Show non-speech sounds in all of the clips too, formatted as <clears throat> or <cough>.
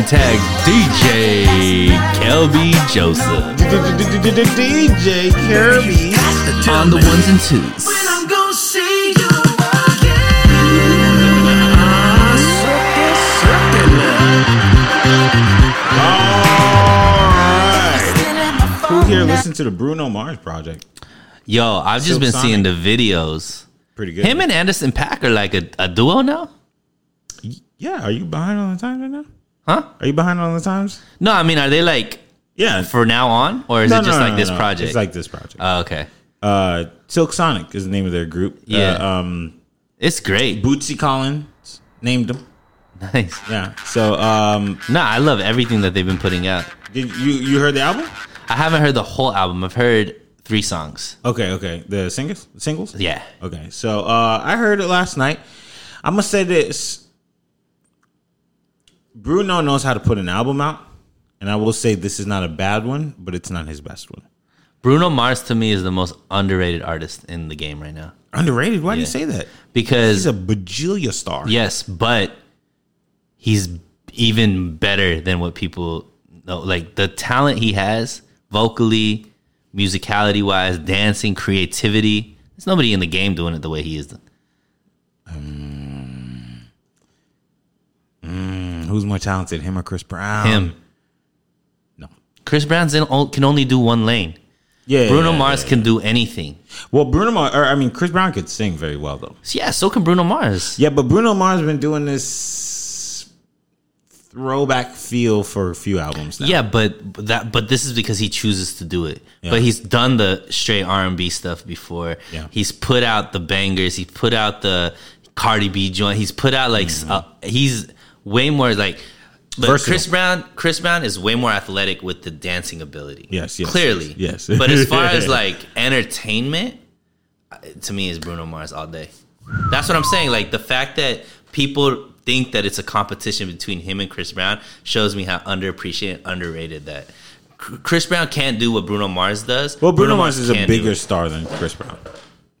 Gotta have one of them tags. DJ Kelby Joseph DJ Kirby. on the ones and twos. When I'm gonna see you again. Circle, circle. Alright. Who here listened to the Bruno Mars project? Yo, I've just Silk been Sonic. seeing the videos. Pretty good. Him and Anderson Paak are like a, a duo now. yeah, are you behind on the times right now? Huh? Are you behind on the times? No, I mean, are they like Yeah. for now on, or is No, it just no, like no, this no. project? It's like this project. oh, okay, uh, Silk Sonic is the name of their group. Yeah. Uh, um, it's great. Bootsy Collins named them. Nice. Yeah. So, um, No, I love everything that they've been putting out. did you you heard the album? I haven't heard the whole album. I've heard three songs. Okay, okay. The singles, singles. Yeah. Okay, so uh, I heard it last night. I'm gonna say this: Bruno knows how to put an album out, and I will say this is not a bad one, but it's not his best one. Bruno Mars to me is the most underrated artist in the game right now. Underrated? Why do you say that? Because He's a bajillion star. yes, but he's even better than what people know. Like the talent he has, vocally, musicality wise, dancing, creativity. There's nobody in the game doing it the way he is. Um, Who's more talented, him or Chris Brown? Him. No. Chris Brown's in, can only do one lane. Yeah. Bruno yeah, Mars yeah, can do anything. Well, Bruno Mars. Or, I mean, Chris Brown could sing very well though. Yeah, so can Bruno Mars. Yeah, but Bruno Mars has been doing this throwback feel for a few albums now. Yeah, but that but this is because he chooses to do it. Yeah. But he's done the straight R and B stuff before. Yeah. He's put out the bangers. He put out the Cardi B joint. He's put out like Mm-hmm. uh, he's way more like. But Versatile. Chris Brown, Chris Brown is way more athletic with the dancing ability. Yes, yes, clearly, yes, yes. but as far <laughs> as like entertainment, to me is Bruno Mars all day. That's what I'm saying. Like the fact that people think that it's a competition between him and Chris Brown shows me how underappreciated, underrated that. Chris Brown can't do what Bruno Mars does. Well, Bruno, Mars is a bigger star than Chris Brown.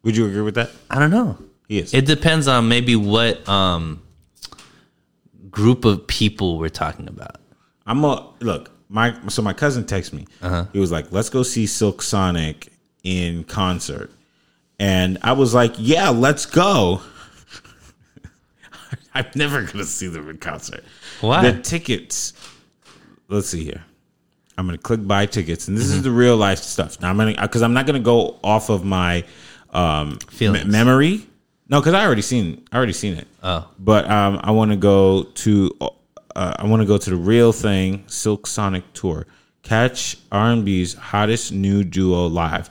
Would you agree with that? I don't know. He is. It depends on maybe what um group of people we're talking about. I'm a look. My so my cousin texted me. Uh-huh. He was like, "Let's go see Silk Sonic in concert," and I was like, "Yeah, let's go." <laughs> I'm never gonna see them in concert. Why? The tickets. Let's see here. I'm gonna click buy tickets, and this is the real life stuff. Now I'm gonna because I'm not gonna go off of my um, me- memory. No, because I already seen I already seen it. Oh. but um, I want to go to uh, I want to go to the real thing Silk Sonic tour. Catch R&B's hottest new duo live.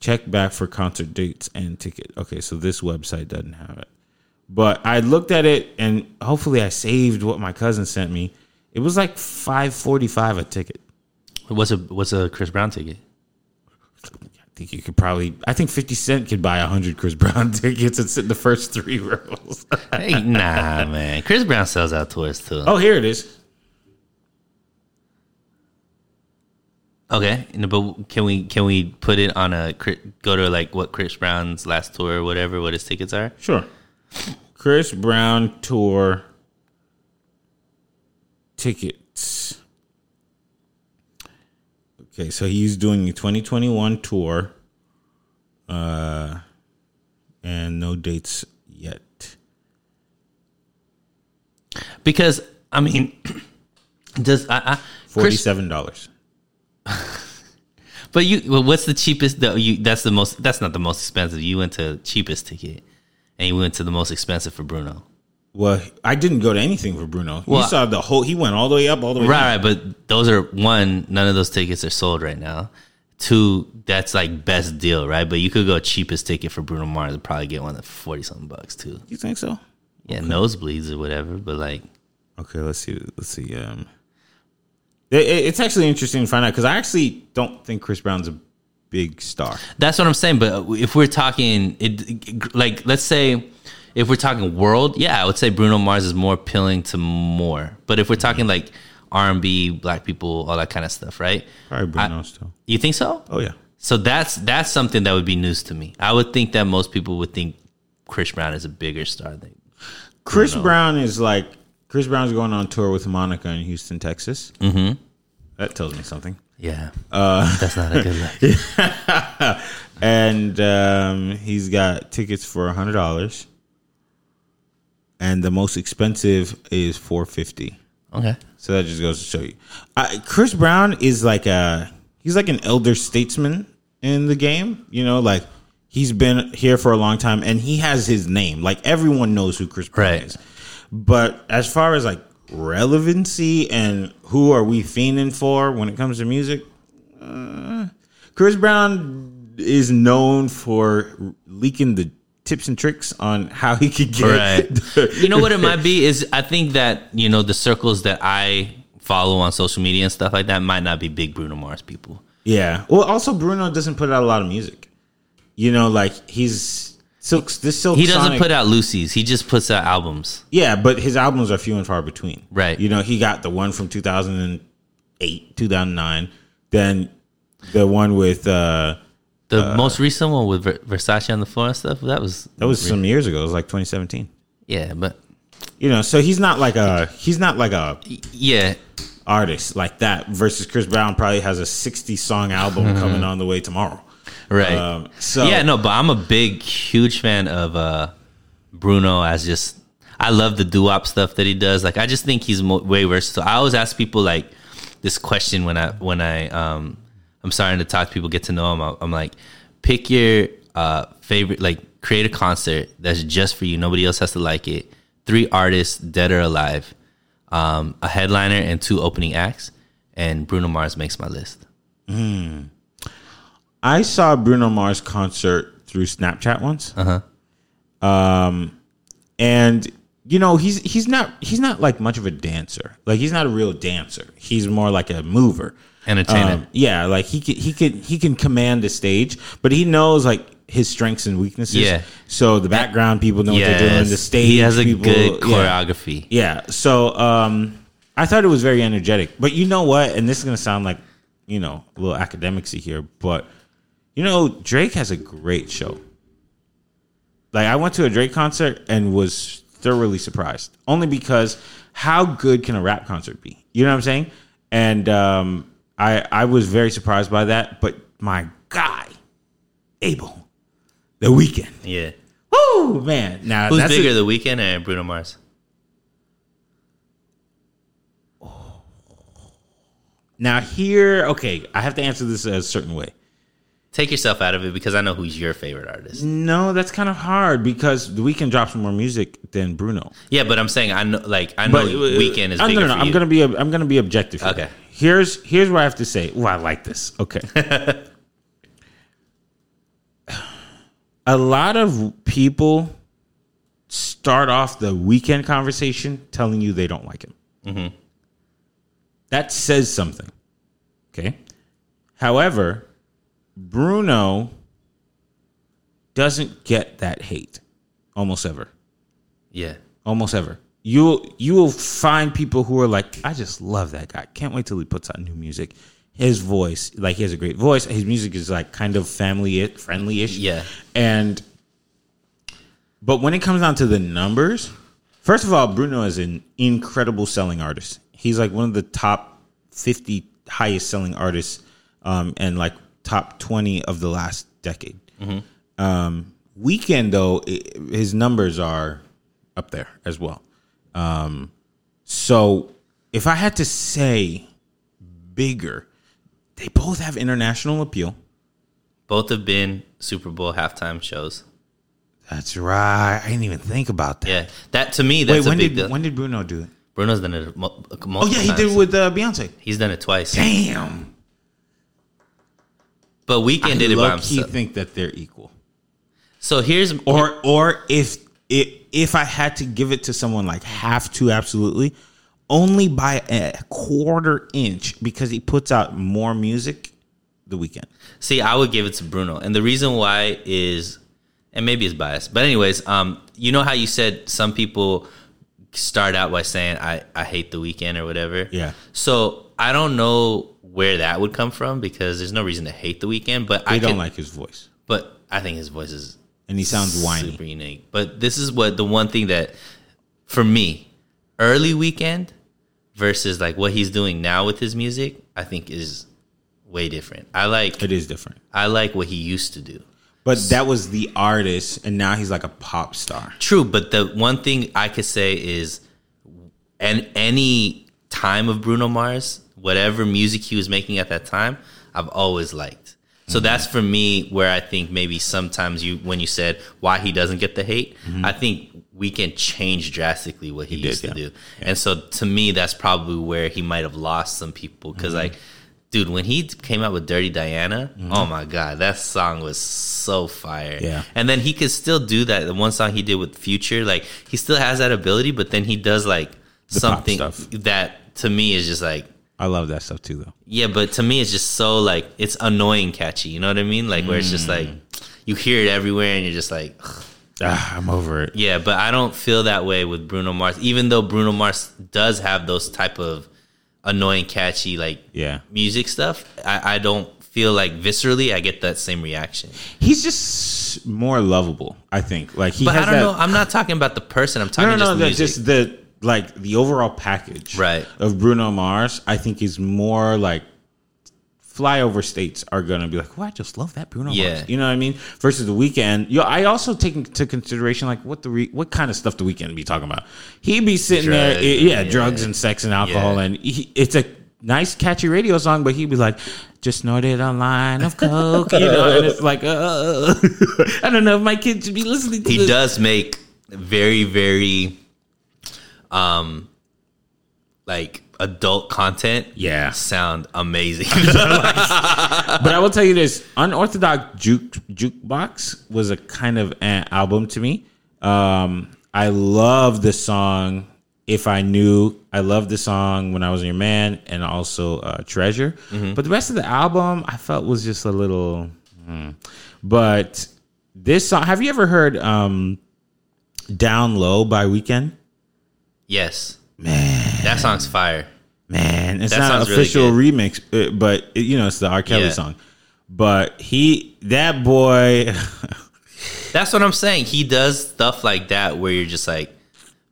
Check back for concert dates and ticket. Okay, so this website doesn't have it. But I looked at it and hopefully I saved what my cousin sent me. It was like 545 a ticket. What's a what's a Chris Brown ticket? I think you could probably I think 50 Cent could buy 100 Chris Brown <laughs> tickets and sit in the first 3 rows. Hey, nah, man. Chris Brown sells out tours too. oh, here it is. Okay, but can we can we put it on a go to like what Chris Brown's last tour or whatever? What his tickets are? Sure. Chris Brown tour tickets. Okay, so he's doing a 2021 tour. Uh and no dates yet. Because I mean, <clears throat> does I, I $47. <laughs> but you well, what's the cheapest? You that's the most. That's not the most expensive. You went to cheapest ticket, and you went to the most expensive for Bruno. Well, I didn't go to anything for Bruno. Well- you saw the whole he went all the way up, all the way Right, down. right, but those are one. None of those tickets are sold right now. Two, that's like best deal, right? But you could go cheapest ticket for Bruno Mars and probably get one at forty something bucks too. You think so? Yeah, nosebleeds or whatever. But like, Okay, let's see. Let's see. Um, it- it's actually interesting to find out because I actually don't think Chris Brown's a big star. That's what I'm saying. But if we're talking, it like let's say if we're talking world, yeah, I would say Bruno Mars is more appealing to more. But if we're talking like R&B, black people, all that kind of stuff, right? Probably Bruno still. You think so? Oh yeah. So that's that's something that would be news to me. I would think that most people would think Chris Brown is a bigger star than. Chris Brown is like Chris Brown's going on tour with Monica in Houston, Texas. Mm-hmm. That tells me something. Yeah, that's not a good look. <laughs> And um, he's got tickets for a hundred dollars, and the most expensive is four fifty. Okay, So that just goes to show you, uh, Chris Brown is like a he's like an elder statesman in the game. You know, like he's been here for a long time, and he has his name. Like everyone knows who Chris Brown Right. is. But as far as like relevancy and who are we fiending for when it comes to music, uh, Chris Brown is known for leaking the tips and tricks on how he could get. right. <laughs> you know what it might be <laughs> is I think that you know the circles that I follow on social media and stuff like that might not be big Bruno Mars people. Yeah. Well, also Bruno doesn't put out a lot of music. You know, like he's Silk. This Silk. He doesn't Sonic- put out loosies. He just puts out albums. Yeah, but his albums are few and far between. Right. You know, he got the one from 2008, 2009, then the one with uh The most recent one with Versace on the floor and stuff. That was that was some years ago. It was like 2017. yeah, but You know, so he's not like a he's not like a yeah, artist like that. Versus Chris Brown probably has a 60 song album coming on the way tomorrow. right. Um, so yeah, no, but I'm a big, huge fan of uh, Bruno. As just, I love the doo-wop stuff that he does. Like, I just think he's mo- way versatile. I always ask people like this question when I when I um I'm starting to talk to people, get to know them. I'm like, pick your uh favorite, like, create a concert that's just for you. Nobody else has to like it. Three artists, dead or alive, um, a headliner, and two opening acts. And Bruno Mars makes my list. I saw Bruno Mars concert through Snapchat once. Uh huh. Um, and you know he's he's not he's not like much of a dancer. Like he's not a real dancer. He's more like a mover, Entertainer. Um, yeah, like he can he can he can command the stage, but he knows like his strengths and weaknesses. Yeah. So the background people know what they're doing. The stage he has a people, good yeah. choreography. Yeah. So um, I thought it was very energetic. But you know what? And this is gonna sound like you know a little academicsy here, but you know Drake has a great show. Like I went to a Drake concert and was thoroughly surprised, only because how good can a rap concert be? You know what I'm saying? And um, I I was very surprised by that. But my guy, Abel, the Weeknd. Yeah. Woo man! Now Who's that's a- bigger, The Weeknd and Bruno Mars? Now here, okay, I have to answer this a certain way. Take yourself out of it because I know who's your favorite artist. No, that's kind of hard because the Weeknd drops more music than Bruno. Yeah, but I'm saying I know, like I know uh, Weeknd is uh, no, no, no. for I'm gonna be I'm gonna be objective. here. Okay. Here's here's what I have to say. Oh, I like this. Okay. <laughs> a lot of people start off the Weeknd conversation telling you they don't like him. Mm-hmm. That says something. Okay. However, Bruno doesn't get that hate almost ever yeah, almost ever. You you will find people who are like, I just love that guy. Can't wait till he puts out new music. His voice, like he has a great voice. His music is like kind of family friendly ish. Yeah. And but when it comes down to the numbers, first of all, Bruno is an incredible selling artist. He's like one of the top fifty highest selling artists, um, and like top twenty of the last decade. Um, Weeknd though, i his numbers are up there as well. Um, so if I had to say bigger, they both have international appeal. both have been Super Bowl halftime shows. That's right. I didn't even think about that. Yeah, that to me Wait, that's a when big did deal. when did Bruno do it? Bruno's done it mul- multiple Oh yeah, he times. did with uh, Beyonce. He's done it twice. Damn. But Weeknd I did it by himself. think that they're equal. So here's Or or if if if I had to give it to someone like have to absolutely only by a quarter inch because he puts out more music the Weeknd. See, I would give it to Bruno, and the reason why is, and maybe it's biased, but anyways, um, you know how you said some people start out by saying I I hate the Weeknd or whatever. Yeah. So I don't know where that would come from because there's no reason to hate the Weeknd, but I I don't could- like his voice. But I think his voice is And he sounds whiny. super unique. But this is what the one thing that for me, early Weeknd versus like what he's doing now with his music, I think is way different. I like It is different. I like what he used to do. But that was the artist, and now he's like a pop star. True, but the one thing I could say is, and any time of Bruno Mars, whatever music he was making at that time, I've always liked. So that's for me where I think maybe sometimes you when you said why he doesn't get the hate, mm-hmm. I think we can change drastically what he, did, used to yeah. do. And so to me that's probably where he might have lost some people because mm-hmm. like dude when he came out with Dirty Diana, mm-hmm. oh my god, that song was so fire. Yeah. And then he could still do that. The one song he did with Future, like he still has that ability, but then he does like pop something that to me is just like I love that stuff too, though. yeah, but to me it's just so like it's annoying catchy. You know what I mean? Like where it's just like you hear it everywhere and you're just like. Ah, I'm over it. yeah, but I don't feel that way with Bruno Mars. Even though Bruno Mars does have those type of annoying catchy like Yeah. music stuff, I, I don't feel like viscerally I get that same reaction. He's just more lovable, I think. Like he But has I don't that. know. I'm not talking about the person. I'm no, talking no, no. just that- music. Just the like the overall package, Right. Of Bruno Mars, I think is more like flyover states are gonna be like, "Oh, I just love that Bruno Yeah. Mars." You know what I mean? Versus the Weeknd. Yo, I also take into consideration like what the re- what kind of stuff the Weeknd be talking about. He'd be sitting there, Drugs, yeah, yeah. drugs and sex and alcohol, Yeah. and he, it's a nice catchy radio song, but he'd be like. Just snorted a line of coke, you know, and it's like, uh, <laughs> I don't know if my kids should be listening to it. he this. does make very very um like adult content Yeah. sound amazing <laughs> <laughs> But I will tell you this: unorthodox juke jukebox was a kind of an album to me. Um, I love the song "If I Knew." I love the song "When I Was Your Man" and also uh, "Treasure." But the rest of the album, I felt was just a little. hmm. But this song, have you ever heard um, "Down Low" by Weeknd? Yes man that song's fire Man, it's That not really official good. remix, uh, but you know it's the R. Kelly Yeah. song. But he, that boy, <laughs> that's what i'm saying he does stuff like that where you're just like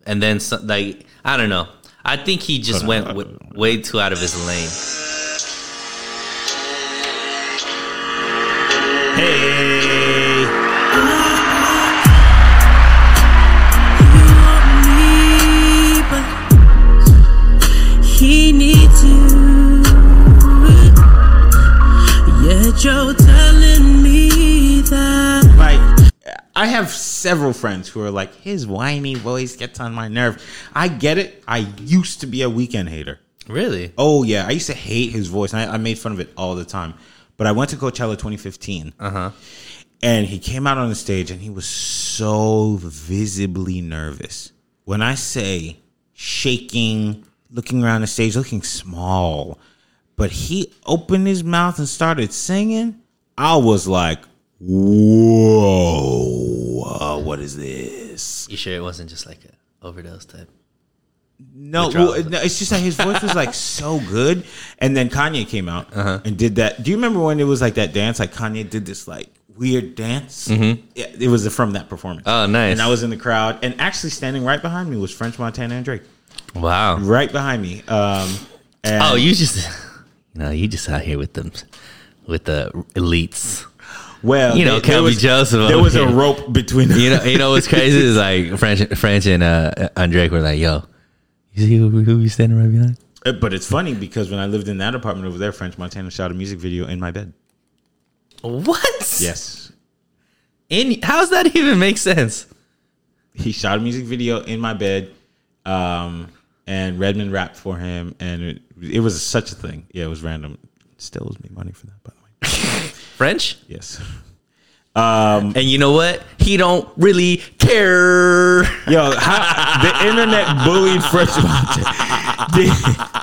and then some, like i don't know i think he just went w- way too out of his lane hey, you're telling me that. Like, I have several friends who are like, his whiny voice gets on my nerve. I get it. I used to be a Weeknd hater. Really? Oh yeah, I used to hate his voice, and I, I made fun of it all the time. But I went to Coachella 2015, Uh-huh. and he came out on the stage, and he was so visibly nervous. When I say shaking, looking around the stage, looking small, but he opened his mouth and started singing. I was like, "Whoa, uh, what is this?" You sure it wasn't just like a overdose type? No, well, no, it's just that his voice was like so good, and then Kanye came out and did that. Do you remember when it was like that dance? Like Kanye did this like weird dance. Mm-hmm. Yeah, it was from that performance. Oh, nice. And I was in the crowd, and actually standing right behind me was French Montana and Drake, Wow. right behind me. Um, Oh, you just you know, you just out here with them with the elites. well, you know, Kelby was- Joseph There was a rope between them. You know, you know what's crazy is like French, French and uh, Andre were like, "Yo, you see who, who you standing right behind?" Uh, But it's funny because when I lived in that apartment over there, French Montana shot a music video in my bed. What? Yes, In how's that even make sense? he shot a music video in my bed um and redmond rapped for him and it, it was such a thing yeah it was random still owes me money for that by the way <laughs> French? yes um, And you know what? He don't really care. yo how, the internet bullied french montana <laughs>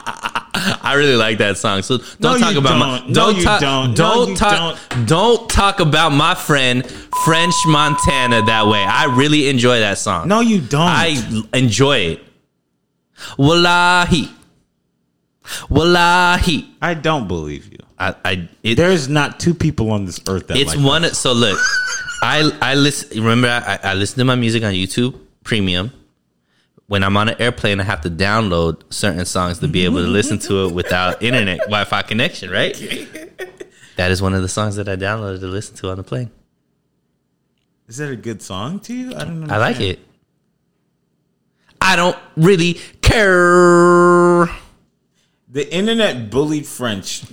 I really like that song. So don't No, talk about my don't. No, don't you talk don't. Don't you talk don't. talk about my friend French Montana that way. I really enjoy that song. no you don't I enjoy it. Wallahi. Wallahi. i don't believe you. I, I it, there's not two people on this earth that it's like one so look i i listen remember I, I listen to my music on youtube premium. When i'm on an airplane i have to download certain songs to be able to listen to it without <laughs> internet wi-fi connection right? That is one of the songs that i downloaded to listen to on the plane. Is that a good song to you? I don't know i like it i don't really care The internet bullied French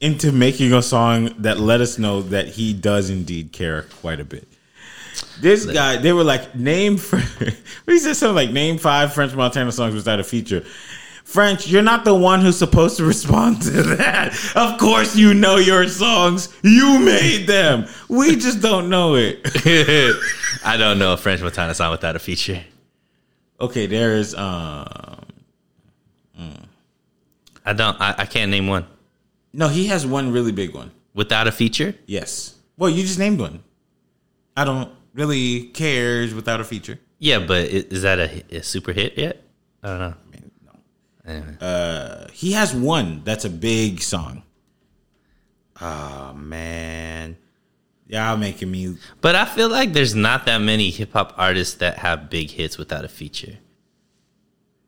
into making a song that let us know that he does indeed care quite a bit. This guy, they were like, name, <laughs> he said something like, name five French Montana songs without a feature. French, you're not the one who's supposed to <laughs> respond to that. Of course, you know your songs. You made them. We just don't know it. <laughs> i don't know a french montana song without a feature Okay, there is. Um, i don't I, I can't name one no, he has one really big one. without a feature Yes. Well, you just named one. I don't really cares without a feature. Yeah, but i- is that a, a super hit yet? I don't know. No. Uh, He has one that's a big song. Oh man, y'all making me. But I feel like there's not that many hip hop artists that have big hits without a feature.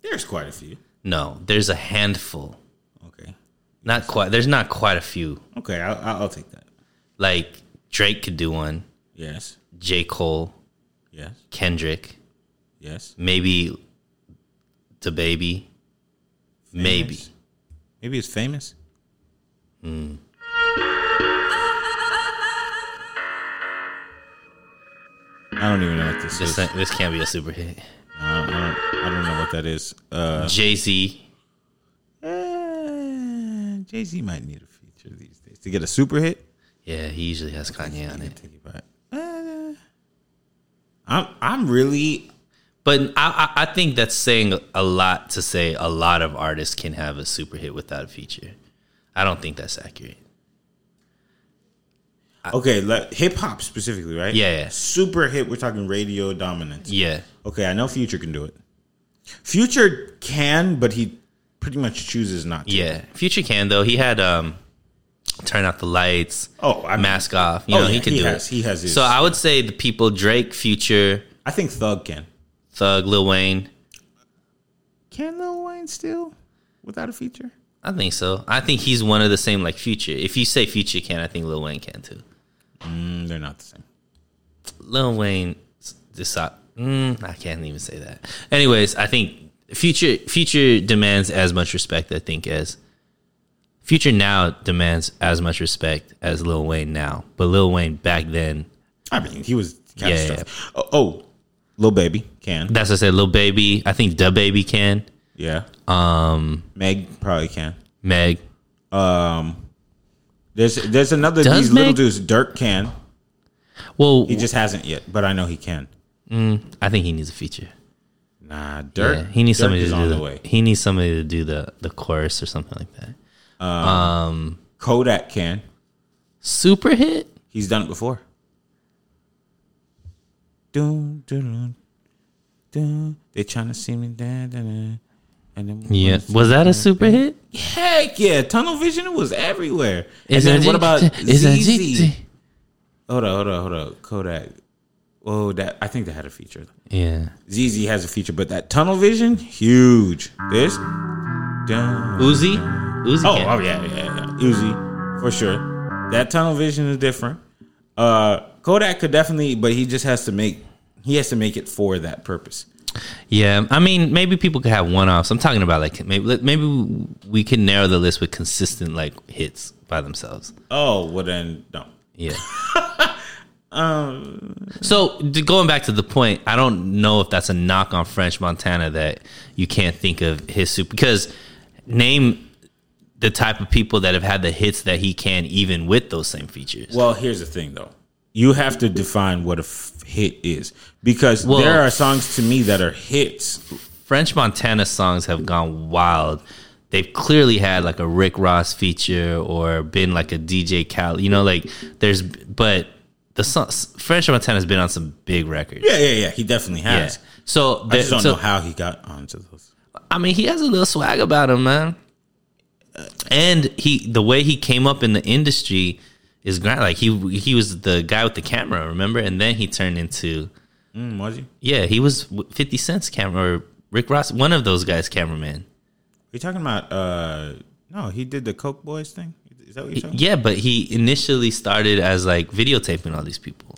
There's quite a few. No, there's a handful. Okay, Not quite. There's not quite a few. okay, I'll, I'll take that. Like Drake could do one. Yes, J. Cole, yes, Kendrick, yes. maybe the baby. Maybe. Famous. maybe it's famous. Hmm. I don't even know what this This is. ain't- this can't be a super hit. I don't, I don't, I don't know what that is. Uh, Jay Z. Jay Z might need a feature these days to get a super hit. Yeah, he usually has Kanye on it. Uh, I'm I'm really But I, I I think that's saying a lot to say a lot of artists can have a super hit without a feature. I don't think that's accurate. Okay. Let, hip hop specifically, right? Yeah, yeah. Super hit. We're talking radio dominance. Yeah. Okay, I know Future can do it. Future can, but he pretty much chooses not to. Yeah. Future can though. He had um turn out the lights, Oh, I mean, mask off. You Oh, know, he can he do has- it. he has his- so I would say the people Drake, Future, I think Thug can. Thug, Lil Wayne. Can Lil Wayne still without a feature? I think so. I think he's one of the same like Future. If you say Future can, I think Lil Wayne can too. Mm, they're not the same. Lil Wayne just mm, I can't even say that. Anyways, I think Future Future demands as much respect I think as Future now demands as much respect as Lil Wayne now, but Lil Wayne back then, I mean, he was Yeah, catastrophic. Oh, oh, Lil Baby can. that's what I said. Lil Baby, I think Da Baby can. Yeah. Um, Meg probably can. Meg, Um, there's there's another Does these little Meg- dudes. Dirk can. well, He just hasn't yet, but I know he can. Mm, I think he needs a feature. Nah, Dirk. Yeah, he needs Dirk somebody is to do on the, the way. He needs somebody to do the the chorus or something like that. Um, um, Kodak can. Super hit. He's done it before. Dun, dun, dun, dun. They trying to see me dun, dun. And then Yeah, was that a super hit? heck yeah, tunnel vision was everywhere. And Is then that what about is ZZ? Hold on, hold on, hold on. Kodak. Oh, that I think they had a feature. Yeah, ZZ has a feature, but that tunnel vision, huge. This. Uzi, Uzi. Oh, oh yeah, yeah, yeah. Uzi, for sure. That tunnel vision is different. Uh Kodak could definitely, but he just has to make he has to make it for that purpose. Yeah, I mean, maybe people could have one offs. I'm talking about like maybe maybe we can narrow the list with consistent like hits by themselves. Oh, well then no. Yeah. <laughs> um. so going back to the point, I don't know if that's a knock on French Montana that you can't think of his soup because name the type of people that have had the hits that he can even with those same features. Well, here's the thing though. You have to define what a f- hit is because Well- there are songs to me that are hits. French Montana songs have gone wild. They've clearly had like a Rick Ross feature or been like a DJ Cal. You know, like there's, but the song, French Montana's been on some big records. Yeah, yeah, yeah. He definitely Yeah. has. So, I just don't so know how he got onto those. I mean, he has a little swag about him, man. And he, the way he came up in the industry is great. Like he, he was the guy with the camera, remember? And then he turned into, Mm, was he? Yeah, he was Fifty Cent's camera or Rick Ross, one of those guys' cameraman. Are you talking about? uh No, he did the Coke Boys thing. Is that what you're talking? Yeah, but he initially started as like videotaping all these people.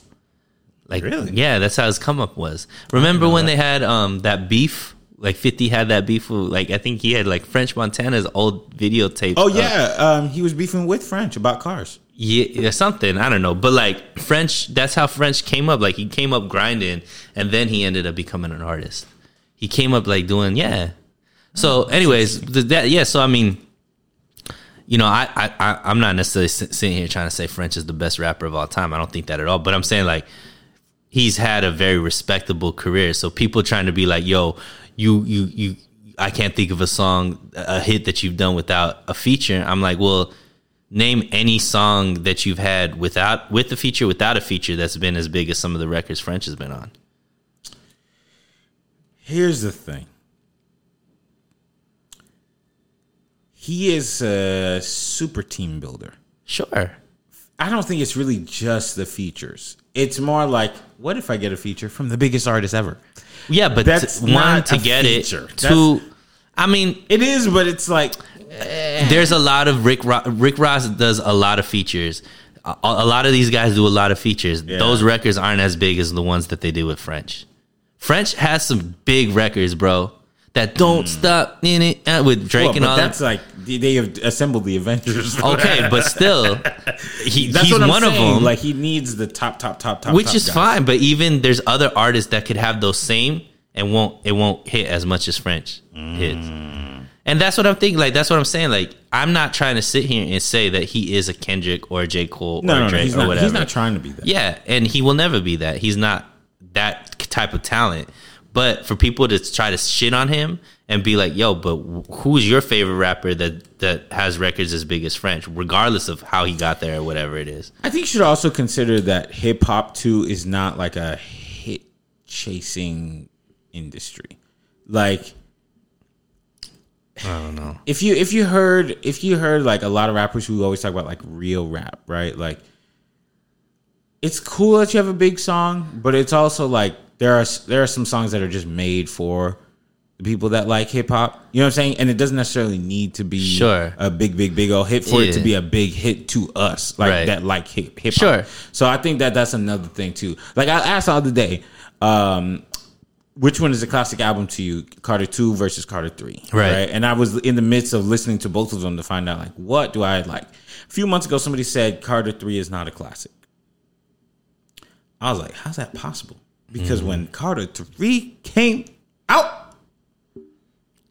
Like, Really? yeah, that's how his come up was. Remember when they had um that beef? Like Fifty had that beef with like I think he had like French Montana's old videotape. Oh yeah, um, he was beefing with French about cars. Yeah, something I don't know, but like French. That's how French came up. Like he came up grinding, and then he ended up becoming an artist. He came up like doing yeah. So, anyways, that yeah. So I mean, you know, I I- I'm not necessarily sitting here trying to say French is the best rapper of all time. I don't think that at all. But I'm saying like he's had a very respectable career. So people trying to be like, yo, you you you. I can't think of a song, a hit that you've done without a feature. I'm like, well, name any song that you've had without with a feature, without a feature that's been as big as some of the records French has been on. Here's the thing. He is a super team builder. Sure. I don't think it's really just the features. It's more like, what if I get a feature from the biggest artist ever? Yeah, but That's t- one to get feature. it. Two, I mean, It is, but it's like, Eh. there's a lot of Rick Ro- Rick Ross does a lot of features. A, a lot of these guys do a lot of features. Yeah. Those records aren't as big as the ones that they do with French. French has some big records, bro. That don't hmm. stop in it uh, with Drake well, and but all that's that. like they- they have assembled the Avengers. <laughs> Okay, but still, he, <laughs> that's he's what I'm one of them. Like he needs the top, top, top, top, which top is guys. fine. But even there's other artists that could have those same and won't it won't hit as much as French hmm. hits. And that's what I'm thinking. Like that's what I'm saying. Like I'm not trying to sit here and say that he is a Kendrick or a J Cole No, or no, no. Drake He's or not, whatever. he's not trying to be that. Yeah, and he will never be that. He's not that type of talent. But for people to try to shit on him and be like, "Yo, but who's your favorite rapper that that has records as big as French, regardless of how he got there or whatever it is?" I think you should also consider that hip hop too is not like a hit chasing industry. Like I don't know. if you if you heard if you heard like a lot of rappers who always talk about like real rap, right? Like it's cool that you have a big song, but it's also like there are there are some songs that are just made for the people that like hip hop. You know what I'm saying? And it doesn't necessarily need to be Sure. a big big big old hit for it to be a big hit to us, like Right. that like hip hip hop. Sure. So I think that that's another thing too. Like I asked all the other day, um, which one is a classic album to you, Carter Two versus Carter Three, Right. And I was in the midst of listening to both of them to find out like what do I like. A few months ago, somebody said Carter Three is not a classic. I was like, how's that possible? Because mm-hmm. when Carter Three came out,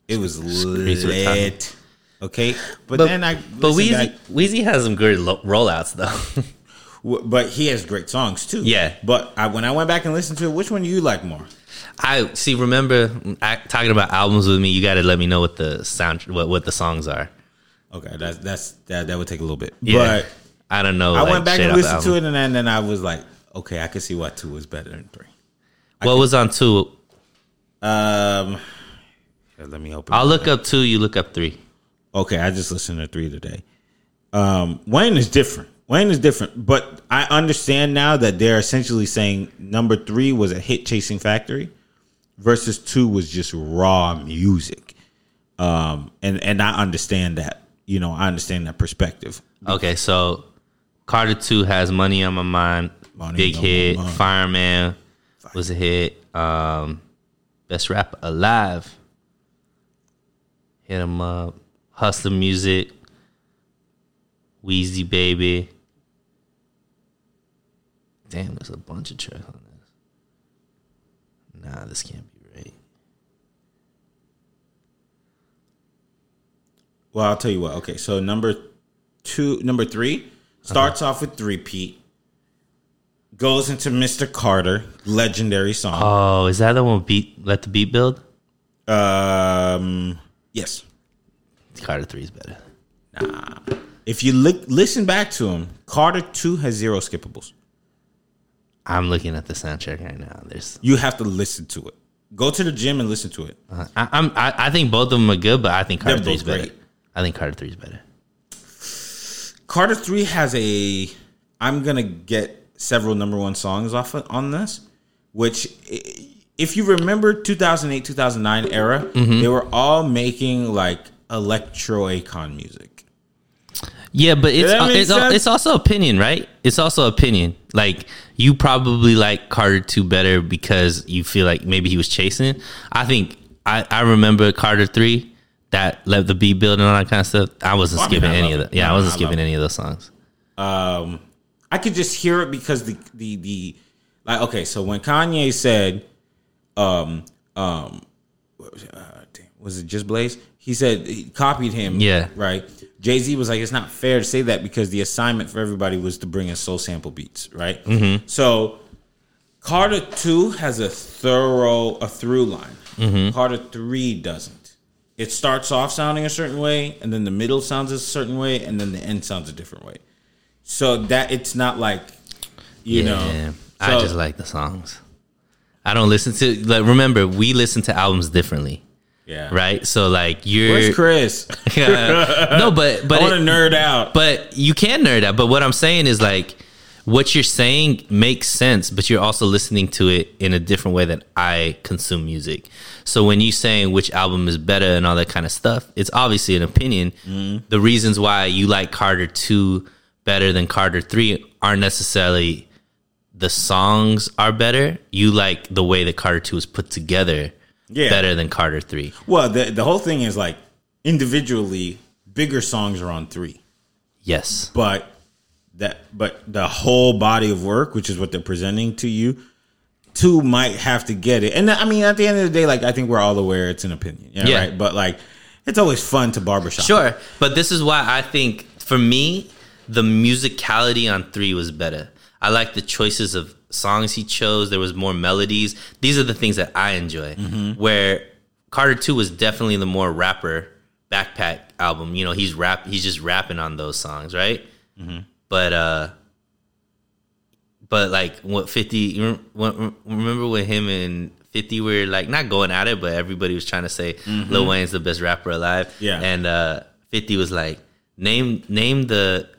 it was Streets lit. Okay, but, But, then I but Weezy, back- Weezy has some good lo- rollouts though. but he has great songs too. Yeah. But I, when I went back and listened to it, which one do you like more? I see. Remember, I, talking about albums with me, you got to let me know what the sound, what what the songs are. Okay, that's that's that that would take a little bit. Yeah, But I don't know. I like, went back and listened to it, and then, then I was like, okay, I could see why two was better than three. What was on two? Um, let me open. I'll look up two. You look up three. Okay, I just listened to three today. Um, Wayne is different. Wayne is different, but I understand now that they're essentially saying number three was a hit chasing factory, versus two was just raw music. Um, and and I understand that. You know, I understand that perspective. Okay, so Carter Two has "Money on My Mind," Money big on My hit. Mind. Fireman was a hit. Um, Best rap alive. Hit him up. Hustler music. Weezy baby. Damn, there's a bunch of tracks on this. Nah, this can't be right. Well, I'll tell you what. Okay, so number two, number three starts off with three Peat. Goes into Mr. Carter, legendary song. Oh, is that the one? Beat. Let the beat build. Um, yes. Carter Three is better. Nah. If you li- listen back to him, Carter Two has zero skippables. I'm looking at the soundtrack right now. There's You have to listen to it. Go to the gym and listen to it. Uh, I, I'm I, I think both of them are good, but I think Carter Three is better. I think Carter Three is better. Carter Three has a. I'm gonna get several number one songs off of, on this, which, if you remember 2008 2009 era, Mm-hmm. they were all making like electro acon music. Yeah, but it's uh, it's, sense? it's also opinion, right? It's also opinion. Like you probably like Carter Two better because you feel like maybe he was chasing. I think I I remember Carter Three that let the beat build and all that kind of stuff. I wasn't Oh, I mean, skipping I any of that. Yeah, No, I wasn't I skipping any of those songs. Um, I could just hear it because the the the like okay, so when Kanye said, um um, what was it, uh, damn, was it Just Blaze? He said he copied him. Yeah. right. Jay Z was like, it's not fair to say that because the assignment for everybody was to bring in soul sample beats, right? Mm-hmm. So Carter two has a thorough a through line. Mm-hmm. Carter three doesn't. It starts off sounding a certain way, and then the middle sounds a certain way, and then the end sounds a different way. So that it's not like you yeah, know. I just like the songs. I don't listen to like. Remember, we listen to albums differently, yeah. right? So like you're Where's Chris? <laughs> no, but but I want to nerd out. but you can nerd out. But what I'm saying is like what you're saying makes sense, but you're also listening to it in a different way that I consume music. So when you saying which album is better and all that kind of stuff, it's obviously an opinion. Mm-hmm. The reasons why you like Carter two better than Carter three aren't necessarily the songs are better. You like the way that Carter two is put together Yeah. better than Carter three. Well, the the whole thing is like individually, bigger songs are on three, Yes. but that but the whole body of work, which is what they're presenting to you, two might have to get it. And I mean, at the end of the day, like I think we're all aware it's an opinion, yeah, Yeah. right. But like, it's always fun to barbershop. Sure, but this is why I think for me the musicality on three was better. I like the choices of songs he chose. There was more melodies. These are the things that I enjoy. Mm-hmm. Where Carter two was definitely the more rapper backpack album. You know, he's rap. He's just rapping on those songs, right? Mm-hmm. But uh, but like what fifty? you rem- what- Remember when him and fifty were like not going at it, but everybody was trying to say Lil Wayne's the best rapper alive. Yeah. and uh, fifty was like name name the.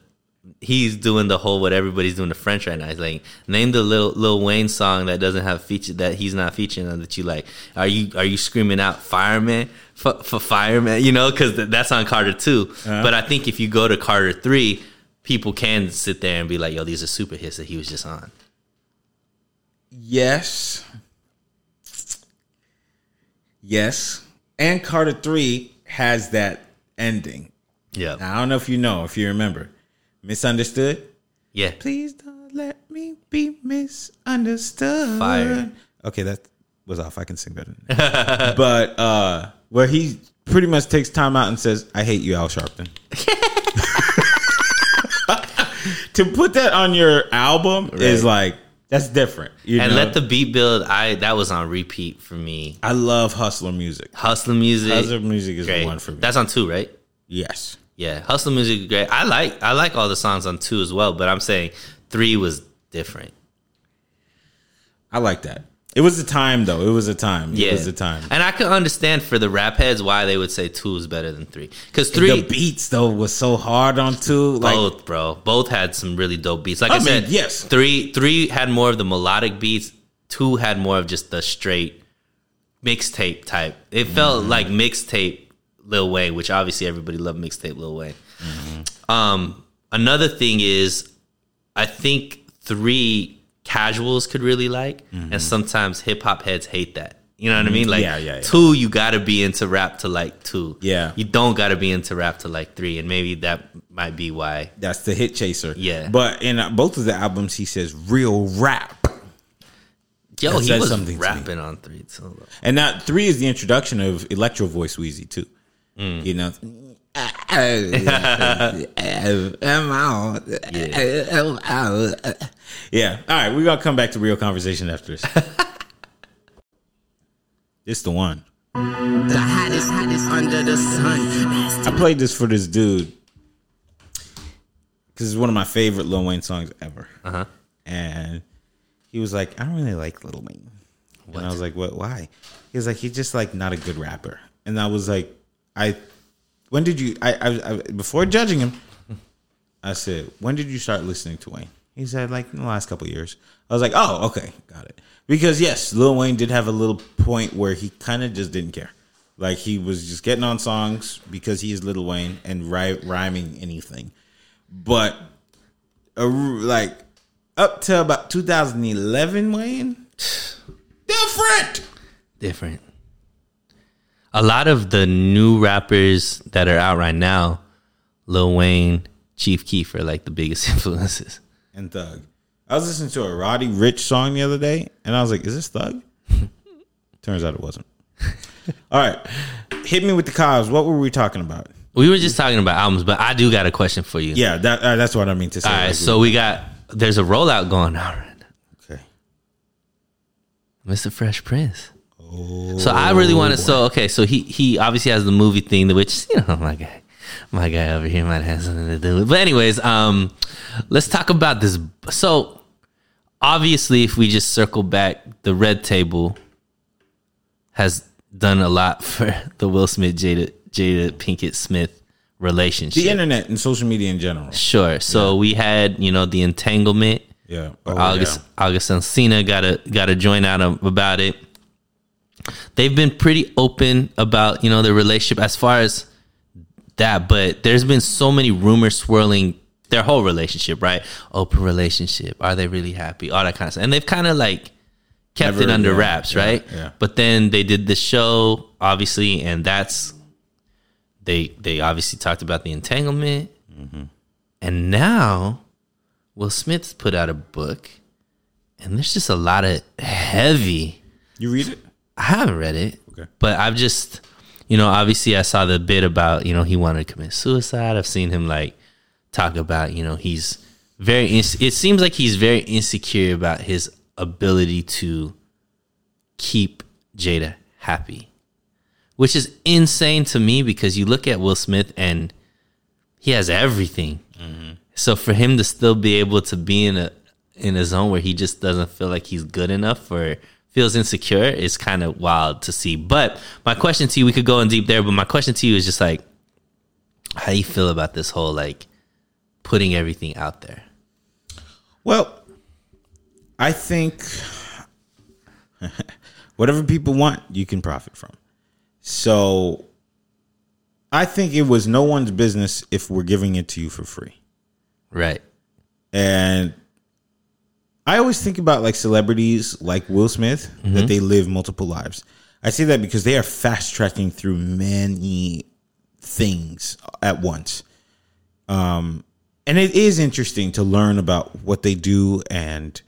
He's doing the whole what everybody's doing the French right now. He's like, name the Lil, Lil Wayne song that doesn't have feature that he's not featuring on that you like. Are you are you screaming out fireman for, for fireman? You know, because that's on Carter 2 But I think if you go to Carter three, people can sit there and be like, yo, these are super hits that he was just on. Yes. Yes. And Carter 3 has that ending. Yeah. I don't know if you know, if you remember. Misunderstood? Yeah. Please don't let me be misunderstood. Fire. Okay, that was off. I can sing better. Than that. <laughs> but uh where he pretty much takes time out and says, I hate you, Al Sharpton. <laughs> to put that on your album is like that's different. You And know? let the beat build. I that was on repeat for me. I love hustler music. Hustler music. Hustler music is great. one for me. That's on two, right? yes. Yeah, hustler music is great. I like I like all the songs on two as well, but I'm saying three was different. I like that. It was a time though. It was a time. Yeah, It was a time. and I can understand for the rap heads why they would say two is better than three. Because three, the beats though was so hard on two. Like both, bro, both had some really dope beats. Like I, I mean, said, yes. three three had more of the melodic beats. Two had more of just the straight mixtape type. It Mm-hmm. felt like mixtape Lil Wayne, which obviously everybody loved mixtape Lil Wayne. Mm-hmm. Um, another thing is, I think three casuals could really like, and sometimes hip hop heads hate that. You know what I mean? Like Mm-hmm. Yeah, yeah, yeah. two, you got to be into rap to like two. Yeah. you don't got to be into rap to like three, and maybe that might be why. that's the hit chaser. Yeah. But in uh, both of the albums, he says real rap. Yo, That he was something rapping on three. So And that three is the introduction of electro voice Weezy too. Mm. You know, yeah. All right, we're gonna come back to real conversation after this. <laughs> it's the one. The hottest, hottest under the sun. I played this for this dude because it's one of my favorite Lil Wayne songs ever. Uh-huh. And he was like, "I don't really like Lil Wayne," and I was like, "What? Why?" He was like, "He's just like not a good rapper." And I was like, "I, when did you? I, I, I before judging him, I said, when did you start listening to Wayne?" He said, "Like in the last couple of years." I was like, "Oh, okay, got it." Because yes, Lil Wayne did have a little point where he kind of just didn't care. Like he was just getting on songs because he is Lil Wayne and ri- rhyming anything. But a, like up to about 2011, Wayne, <sighs> different. different. A lot of the new rappers that are out right now, Lil Wayne, Chief Keef are like the biggest <laughs> influences. And Thug. I was listening to a Roddy Ricch song the other day, and I was like, "Is this Thug?" <laughs> Turns out it wasn't. All right, hit me with the cause. What were we talking about? We were just talking about albums, but I do got a question for you. Yeah, that uh, that's what I mean to say. All right, Like, so we got there's a rollout going on right now. okay. Mr. Fresh Prince. So I really want to. So okay, so he he obviously has the movie thing, which you know <laughs> my guy, my guy over here might have something to do with. But anyways, um, let's talk about this. So obviously, if we just circle back, the Red Table has done a lot <laughs> for the Will Smith Jada Jada Pinkett Smith relationship. the internet and social media in general. Sure. So we had you know the entanglement. Yeah, oh, August yeah. August got a got a joint out of, about it. They've been pretty open about you know their relationship as far as that, but there's been so many rumors swirling their whole relationship, right? Open relationship. Are they really happy? All that kind of stuff, and they've kind of like kept Never- it under yeah, wraps, yeah, right? yeah. But then they did the show, obviously, and that's they they obviously talked about the entanglement, Mm-hmm. and now Will Smith's put out a book, and there's just a lot of heavy. You read it? I haven't read it, Okay. but I've just, you know, obviously I saw the bit about you know he wanted to commit suicide. I've seen him like talk about you know he's very. ins- It seems like he's very insecure about his ability to keep Jada happy, which is insane to me because you look at Will Smith and he has everything. Mm-hmm. So for him to still be able to be in a in a zone where he just doesn't feel like he's good enough or feels insecure is kind of wild to see. But my question to you, we could go in deep there, but my question to you is just like, how do you feel about this whole like putting everything out there? Well, I think <laughs> whatever people want, you can profit from. So I think it was no one's business if we're giving it to you for free. Right. And I always think about like celebrities like Will Smith that they live multiple lives. I say that because they are fast tracking through many things at once. Um, and it is interesting to learn about what they do and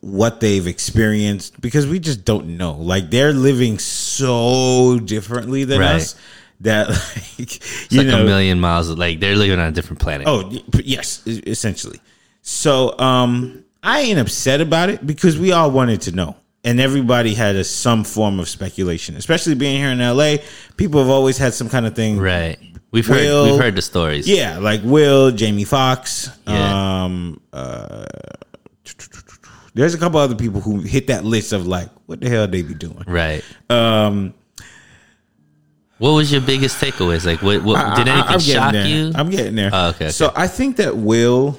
what they've experienced because we just don't know. Like they're living so differently than Right. us that <laughs> like It's you like know a million miles. Like they're living on a different planet. Oh yes, essentially. So um I ain't upset about it because we all wanted to know. And everybody had a, some form of speculation, especially being here in LA. People have always had some kind of thing. right. We've heard we've heard the stories. Yeah, like Will, Jamie Foxx. Yeah. Um, uh, there's a couple other people who hit that list of like, what the hell they be doing? Right. Um, What was your biggest takeaways? Like, what, what I- did anything I'm shock there. you? I'm getting there. Oh, okay, okay. So I think that Will,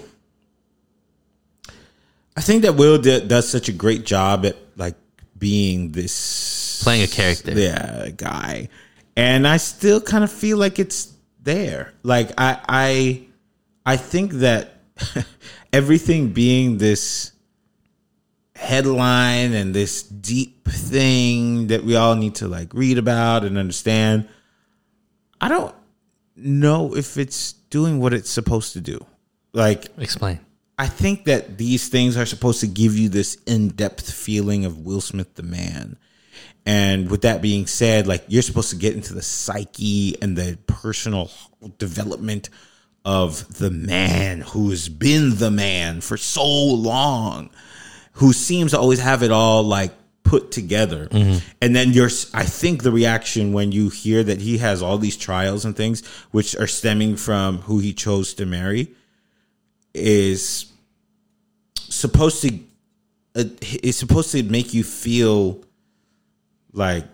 I think that Will did, does such a great job at like being this Playing a character. yeah, guy, and I still kind of feel like it's there. Like I, I, I think that <laughs> everything being this headline and this deep thing that we all need to like read about and understand. I don't know if it's doing what it's supposed to do. Like, Explain. I think that these things are supposed to give you this in depth feeling of Will Smith the man. And with that being said, like you're supposed to get into the psyche and the personal development of the man who's been the man for so long, who seems to always have it all like put together. Mm-hmm. And then you're, I think the reaction when you hear that he has all these trials and things, which are stemming from who he chose to marry, is supposed to uh, it's supposed to make you feel like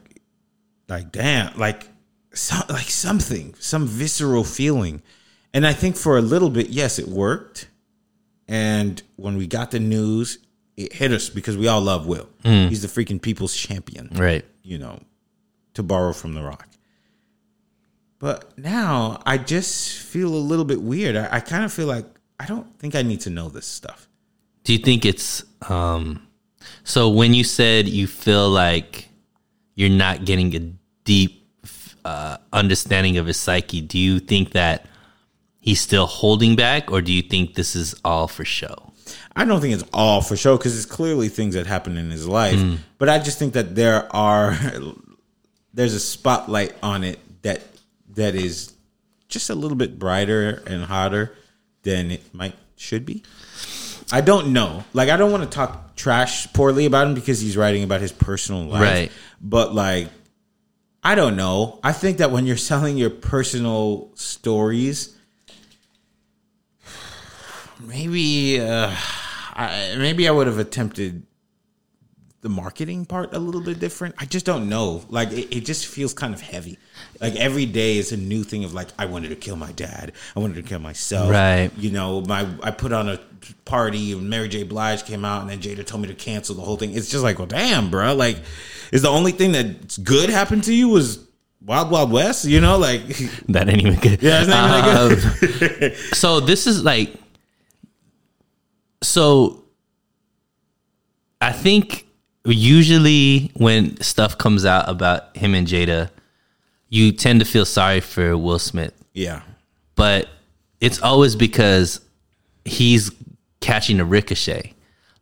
like damn like so, like something some visceral feeling and i think for a little bit yes it worked and when we got the news it hit us because we all love will he's the freaking people's champion Right. you know, to borrow from The Rock. But now I just feel a little bit weird. I, I kind of feel like I don't think I need to know this stuff. Do you think it's um so when you said you feel like you're not getting a deep uh, understanding of his psyche, do you think that he's still holding back or do you think this is all for show? I don't think it's all for show because it's clearly things that happen in his life. But I just think that there are there's a spotlight on it that that is just a little bit brighter and hotter than it might should be. I don't know. Like I don't want to talk trash poorly about him because he's writing about his personal life. Right. But like I don't know. I think that when you're selling your personal stories, <sighs> maybe uh, I, maybe I would have attempted the marketing part a little bit different. I just don't know. Like it, it just feels kind of heavy. Like every day is a new thing of like I wanted to kill my dad. I wanted to kill myself. Right. You know, my I put on a party and Mary J. Blige came out and then Jada told me to cancel the whole thing. It's just like, well, damn, bro. Like, is the only thing that's good happened to you was Wild Wild West? You know, like <laughs> That ain't even good. yeah, it's not even that good. Um, <laughs> so this is like so I think usually when stuff comes out about him and Jada, you tend to feel sorry for Will Smith. yeah. But it's always because he's catching a ricochet.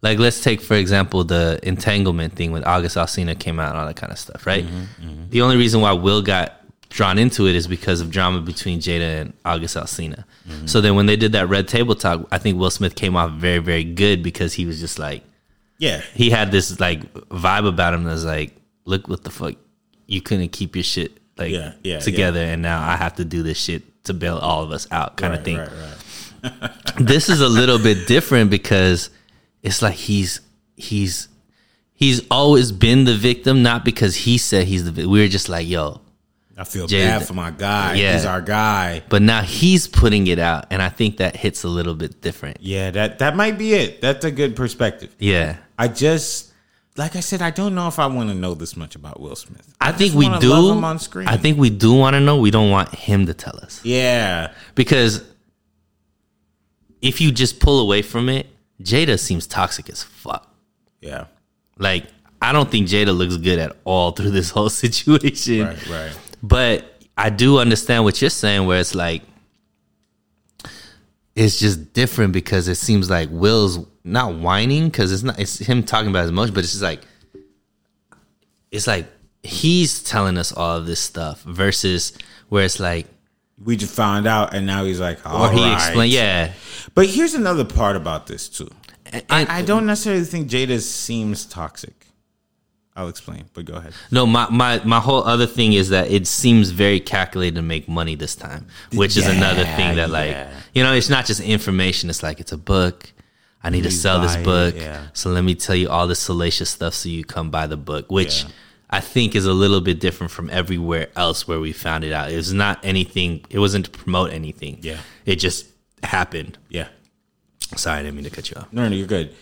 Like let's take for example the entanglement thing when August Alsina came out and all that kind of stuff, right? Mm-hmm, mm-hmm. The only reason why Will got drawn into it is because of drama between Jada and August Alsina. Mm-hmm. So then when they did that red table talk, I think Will Smith came off very very good because he was just like Yeah. he had this like vibe about him that's like, look what the fuck you couldn't keep your shit like Yeah, yeah, together and now I have to do this shit to bail all of us out kind of thing Right, right. <laughs> this is a little bit different because it's like he's he's he's always been the victim, not because he said he's the victim. We were just like, yo, I feel Jada- bad for my guy. Yeah. He's our guy. but now he's putting it out, and I think that hits a little bit different. Yeah, that that might be it. That's a good perspective. Yeah. I just like I said, I don't know if I want to know this much about Will Smith. I, just think we do. on screen. I think we do want to know. We don't want him to tell us Yeah. because if you just pull away from it, Jada seems toxic as fuck. Yeah. Like I don't think Jada looks good at all through this whole <laughs> situation. Right, right. But I do understand what you're saying, where it's like it's just different because it seems like Will's not whining because it's not it's him talking about his emotions, but it's just like it's like he's telling us all of this stuff versus where it's like We just found out, and now he's like, or he right. explained, yeah, But here's another part about this too. And- I, I don't necessarily think Jada seems toxic. I'll explain, but go ahead. No, my, my my whole other thing is that it seems very calculated to make money this time, which is another thing that like yeah. you know, it's not just information. It's like it's a book. I need to sell this buy it, book, yeah. so let me tell you all the salacious stuff so you come buy the book, which Yeah. I think is a little bit different from everywhere else where we found it out. It was not anything. It wasn't to promote anything. Yeah. it just happened. Yeah. Sorry, I didn't mean to cut you off. No, no, you're good.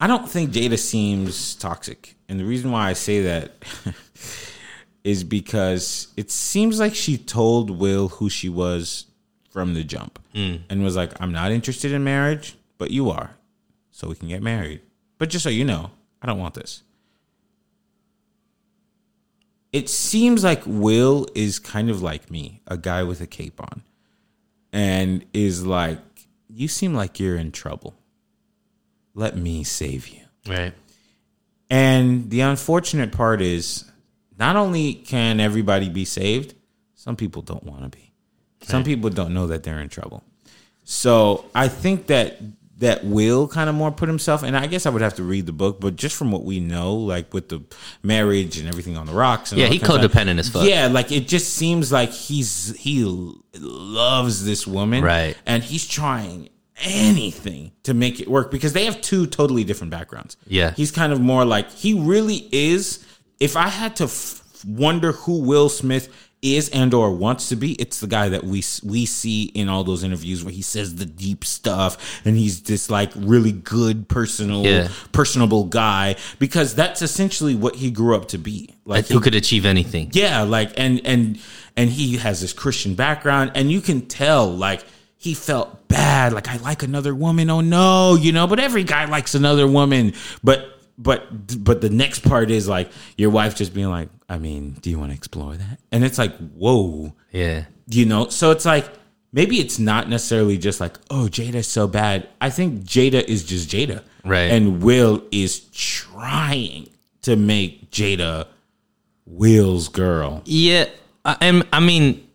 I don't think Jada seems toxic. And the reason why I say that <laughs> is because it seems like she told Will who she was from the jump hmm. and was like, I'm not interested in marriage, but you are. So we can get married. But just so you know, I don't want this. It seems like Will is kind of like me, a guy with a cape on, and is like, You seem like you're in trouble let me save you. Right. And the unfortunate part is not only can everybody be saved, some people don't want to be. Some people don't know that they're in trouble. So I think that that will kind of more put himself and I guess I would have to read the book, but just from what we know, like with the marriage and everything on the rocks and Yeah, he that kind of stuff, codependent as fuck. Yeah, like it just seems like he's he loves this woman. Right. And he's trying anything to make it work because they have two totally different backgrounds. Yeah. He's kind of more like he really is. If I had to f- wonder who Will Smith is and or wants to be, it's the guy that we we see in all those interviews where he says the deep stuff and he's this like really good personal Yeah. personable guy because that's essentially what he grew up to be. Like Who could achieve anything? yeah, like and and and he has this Christian background, and you can tell like he felt bad. Like I like another woman. Oh no, you know. But every guy likes another woman. But but but the next part is like your wife just being like, I mean, do you want to explore that? And it's like, whoa, Yeah. you know. So it's like maybe it's not necessarily just like, oh, Jada's so bad. I think Jada is just Jada, Right. And Will is trying to make Jada Will's girl Yeah. I, am I mean,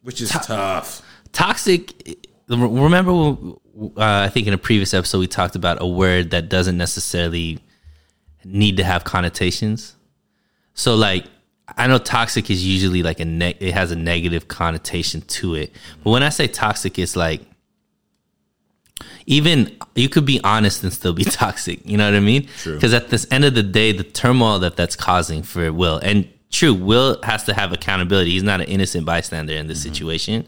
which is tough. Toxic remember uh, i think in a previous episode we talked about a word that doesn't necessarily need to have connotations? So like i know toxic is usually like a ne- it has a negative connotation to it. But when i say toxic it's like even you could be honest and still be <laughs> toxic. You know what i mean? Because at this end of the day the turmoil that that's causing for will and true will has to have accountability. He's not an innocent bystander in this situation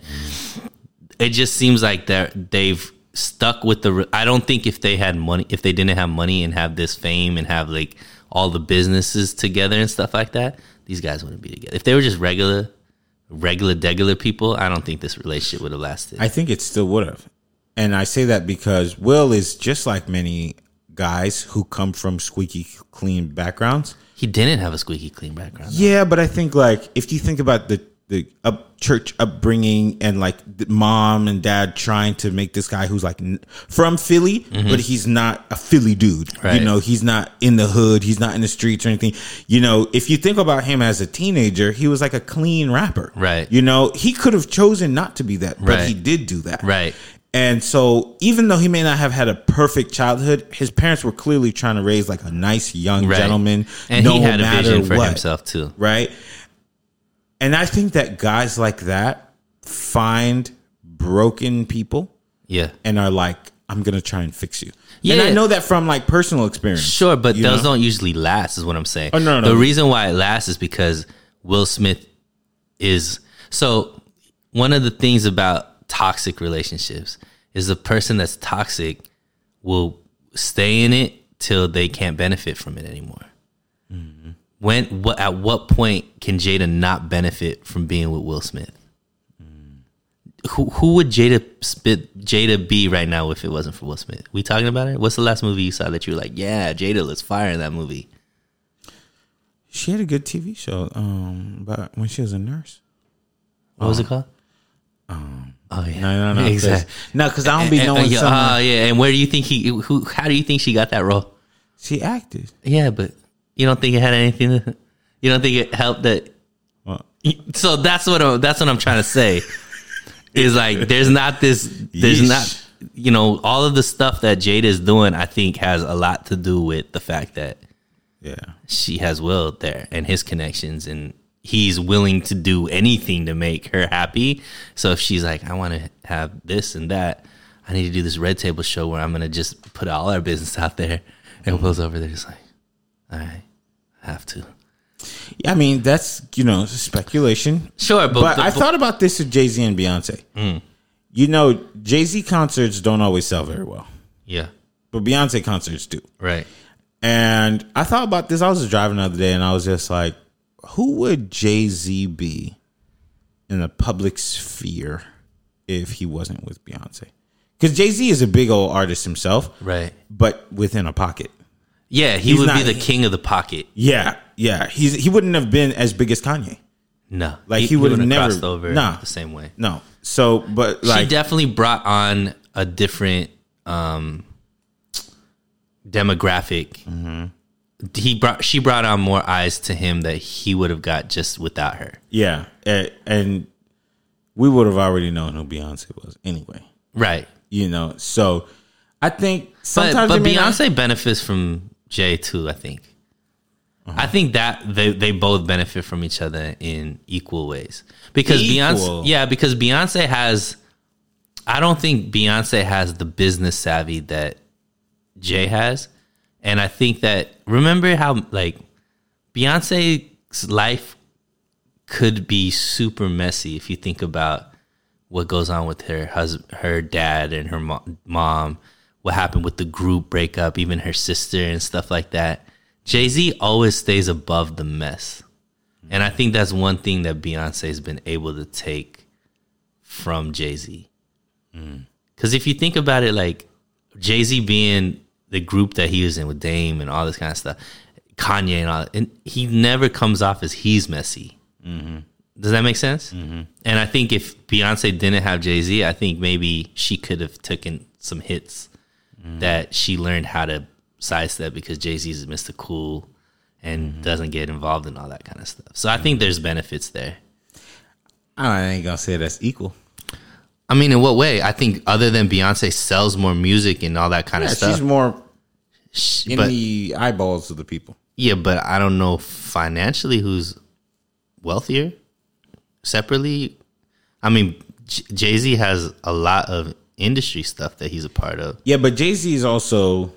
it just seems like they're they've stuck with the. I don't think if they had money, if they didn't have money and have this fame and have like all the businesses together and stuff like that, these guys wouldn't be together. If they were just regular, regular, degular people, I don't think this relationship would have lasted. I think it still would have. And I say that because Will is just like many guys who come from squeaky clean backgrounds. he didn't have a squeaky clean background. Yeah, but I think like if you think about the the up church upbringing and like the mom and dad trying to make this guy who's like n- from Philly, mm-hmm. but he's not a Philly dude. You know, he's not in the hood, he's not in the streets or anything. You know, if you think about him as a teenager, he was like a clean rapper. Right. You know, he could have chosen not to be that, but Right. he did do that. Right. And so, even though he may not have had a perfect childhood, his parents were clearly trying to raise like a nice young Right. gentleman. And no he had a matter vision for what, himself too. right? And I think that guys like that find broken people Yeah. and are like, "I'm gonna try and fix you." Yeah. and I know that from like personal experience. Sure, but those know? don't usually last, is what I'm saying. Oh, no, no, The no. reason why it lasts is because Will Smith is so. One of the things about toxic relationships is the person that's toxic will stay in it till they can't benefit from it anymore. When what at what point can Jada not benefit from being with Will Smith? Mm. who who would Jada spit Jada be right now if it wasn't for Will Smith? We talking about it? What's the last movie you saw that you were like, yeah, Jada looks fire in that movie? She had a good TV show. Um, but when she was a nurse. What was it called? Um, oh yeah, No, no, no. exactly. No, because I don't be And- knowing and- yeah, some. oh yeah, and where do you think he? Who? How do you think she got that role? she acted. Yeah, but you don't think it had anything? To, you don't think it helped that? Well, So that's what I'm, that's what I'm trying to say. <laughs> is like there's not this there's Yeesh. not you know all of the stuff that Jade is doing. I think has a lot to do with the fact that yeah. she has Will there and his connections and he's willing to do anything to make her happy. So if she's like, I want to have this and that, I need to do this red table show where I'm gonna just put all our business out there. And Will's over there just like, all right, have to. I mean, that's you know speculation. Sure, but, But the- I thought about this with Jay Z and Beyonce. Mm. You know, Jay Z concerts don't always sell very well, yeah, but Beyonce concerts do. right. And I thought about this. I was just driving the other day, and I was just like, "Who would Jay Z be in the public sphere if he wasn't with Beyonce?" Because Jay Z is a big old artist himself, Right. but within a pocket. Yeah, he He's would not- be the king of the pocket. Yeah, yeah. He's he wouldn't have been as big as Kanye. No, Like, he would've wouldn't have never- crossed over Nah. the same way. No. So, but like, she definitely brought on a different um demographic. Mm-hmm. He brought she brought on more eyes to him that he would have got just without her. yeah, and, and we would have already known who Beyonce was anyway. Right. You know, so I think But sometimes but it may not- Beyonce benefits from Jay too, I think. I think that they, they both benefit from each other in equal ways. Because Equal. Beyonce yeah, because Beyonce has I don't think Beyonce has the business savvy that Jay has. And I think that remember how like Beyonce's life could be super messy if you think about what goes on with her husband, her dad and her mo- mom, what happened with the group breakup, even her sister and stuff like that. Jay Z always stays above the mess, and I think that's one thing that Beyonce's been able to take from Jay Z. Because if you think about it, like Jay Z being the group that he was in with Dame and all this kind of stuff, Kanye and all, and he never comes off as he's messy. Does that make sense? Mm-hmm. And I think if Beyonce didn't have Jay Z, I think maybe she could have taken some hits Mm-hmm. that she learned how to sidestep because Jay Z is Mr. Cool and mm-hmm. doesn't get involved in all that kind of stuff. So I think mm-hmm. there's benefits there. I ain't gonna say that's equal. I mean, in what way? I think other than Beyonce sells more music and all that kind Yeah, of stuff. she's more Sh- in but the eyeballs of the people. yeah, but I don't know financially who's wealthier separately. I mean, Jay Z has a lot of industry stuff that he's a part of. Yeah, but Jay Z is also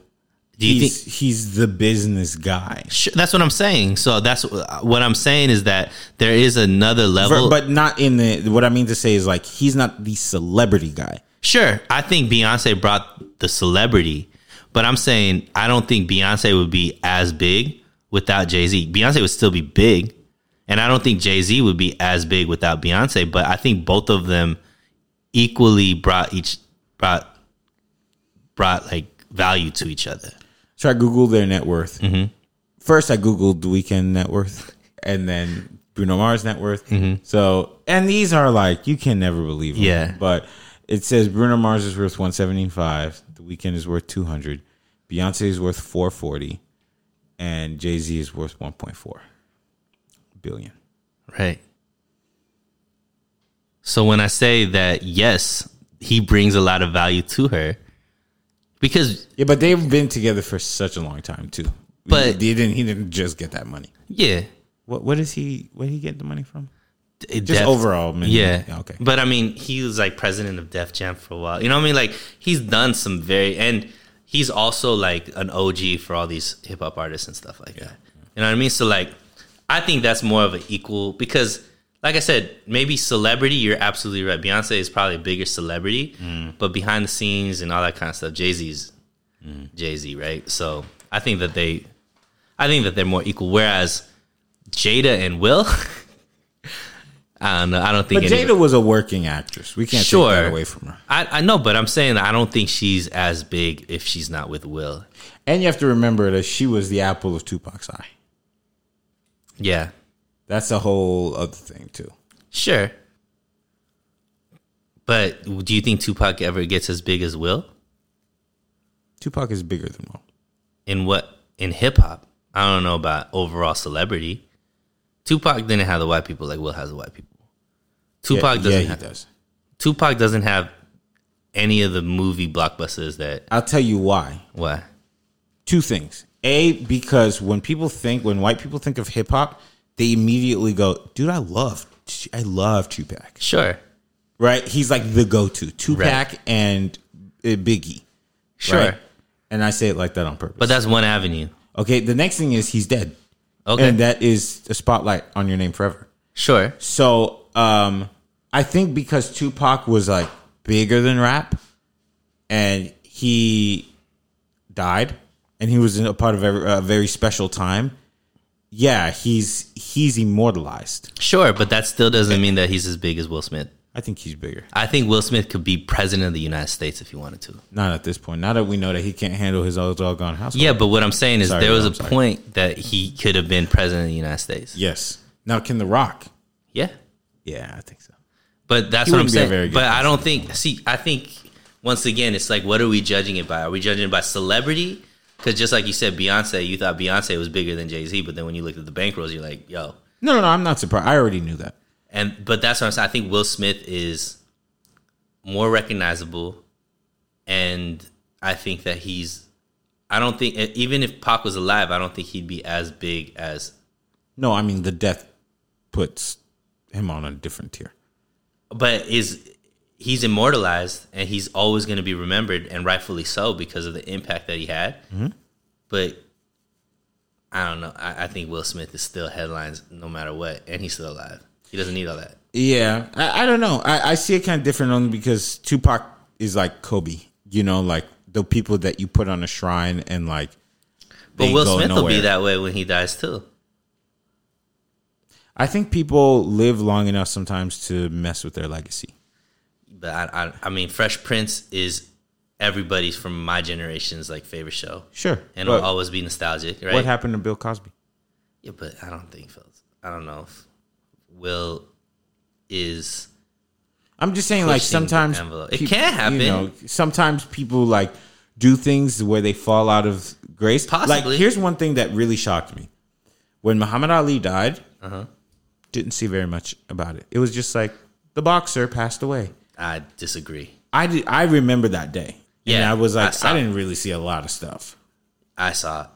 Do you he's think? he's the business guy, Sure, that's what I'm saying. So that's uh, what I'm saying is that there is another level. but not in the. What I mean to say is like he's not the celebrity guy. Sure, I think Beyonce brought the celebrity, but I'm saying I don't think Beyonce would be as big without Jay Z. Beyonce would still be big, and I don't think Jay Z would be as big without Beyonce. But I think both of them equally brought each brought brought like value to each other. So I googled their net worth. Mm-hmm. First, I googled the Weeknd net worth, <laughs> and then Bruno Mars net worth. Mm-hmm. So, and these are like you can never believe them. Yeah. but it says Bruno Mars is worth one seventy five. The Weeknd is worth two hundred. Beyonce is worth four forty, and Jay Z is worth one point four billion. Right. So when I say that, yes, he brings a lot of value to her because Yeah, but they've been together for such a long time too. But- he didn't. He didn't just get that money. yeah, What? What is he? Where did he get the money from? it Just def- overall, man. Yeah. Okay. But I mean, he was like president of Def Jam for a while. You know what I mean? Like he's done some very and he's also like an OG for all these hip hop artists and stuff like that. You know what I mean? So like I think that's more of an equal because like I said, maybe celebrity, you're absolutely right. Beyonce is probably a bigger celebrity, mm. but behind the scenes and all that kind of stuff, Jay Z's mm. Jay Z, right? So I think that they I think that they're more equal. Whereas Jada and Will <laughs> I don't know. I don't think But Jada was a working actress. We can't Sure. take that away from her. I, I know, but I'm saying I don't think she's as big if she's not with Will. And you have to remember that she was the apple of Tupac's eye. Yeah, That's a whole other thing too. sure. But do you think Tupac ever gets as big as Will? Tupac is bigger than Will. In what? In hip hop? I don't know about overall celebrity. Tupac didn't have the white people like Will has the white people. Tupac yeah, doesn't. yeah, he have, does. Tupac doesn't have any of the movie blockbusters that. I'll tell you why. What? Two things. A, because when people think, when white people think of hip hop, they immediately go, "Dude, I love, I love Tupac." Sure, Right? He's like the go-to. Tupac Right. and uh, Biggie. sure. right? And I say it like that on purpose. But that's one avenue. okay. The next thing is he's dead, Okay, and that is a spotlight on your name forever. sure. So um, I think because Tupac was like bigger than rap, and he died, and he was in a part of a very special time. Yeah, he's he's immortalized. Sure, but that still doesn't mean that he's as big as Will Smith. I think he's bigger. I think Will Smith could be president of the United States if he wanted to. Not at this point. Now that we know that he can't handle his old doggone house. Yeah, but what I'm saying is Sorry, there was I'm a sorry. point that he could have been president of the United States. Yes. Now can The Rock? Yeah. Yeah, I think so. But that's He what I'm wouldn't be a saying. very good But I don't think. See, I think once again, it's like, what are we judging it by? Are we judging it by celebrity? Because just like you said, Beyonce, you thought Beyonce was bigger than Jay Z, but then when you looked at the bankrolls, you're like, yo. No, no, no. I'm not surprised. I already knew that. And but that's what I'm saying. I think Will Smith is more recognizable, and I think that he's. I don't think even if Pac was alive, I don't think he'd be as big as. No, I mean the death puts him on a different tier. But is he's immortalized and he's always going to be remembered and rightfully so because of the impact that he had. Mm-hmm. But I don't know. I, I think Will Smith is still headlines no matter what, and he's still alive. He doesn't need all that. Yeah, I, I don't know. I, I see it kind of different only because Tupac is like Kobe. You know, like the people that you put on a shrine and like. But Will Smith will be that way when he dies too. I think people live long enough sometimes to mess with their legacy. But I, I, I mean, Fresh Prince is everybody's from my generation's like favorite show, Sure, and it'll always be nostalgic, right? what happened to Bill Cosby? Yeah, but I don't think Phil's. I don't know if Will is. I'm just saying, like sometimes. It can happen. You know, sometimes people like do things where they fall out of grace. Possibly. Like here's one thing that really shocked me: when Muhammad Ali died, Uh-huh. didn't see very much about it. It was just like the boxer passed away. I disagree. I did, I remember that day. and Yeah, I was I like, saw I, didn't really see a lot of stuff. I saw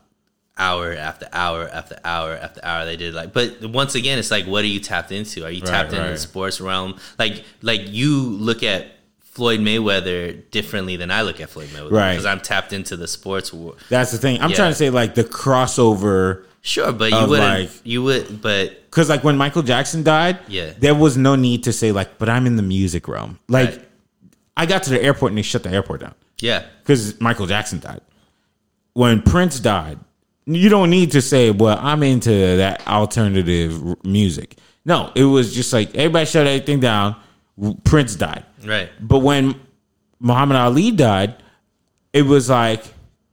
hour after hour after hour after hour they did like but once again it's like what are you tapped into are you Right, tapped into right. the sports realm like like you look at Floyd Mayweather differently than I look at Floyd Mayweather Right. because I'm tapped into the sports world That's the thing. I'm Yeah. trying to say like the crossover. Sure but you wouldn't like- you would but Because like when Michael Jackson died, Yeah. there was no need to say like, but I'm in the music realm. Like, Right. I got to the airport and they shut the airport down. yeah because Michael Jackson died. When Prince died, you don't need to say, "Well, I'm into that alternative r- music." No, it was just like everybody shut everything down. Prince died, right but when Muhammad Ali died, it was like,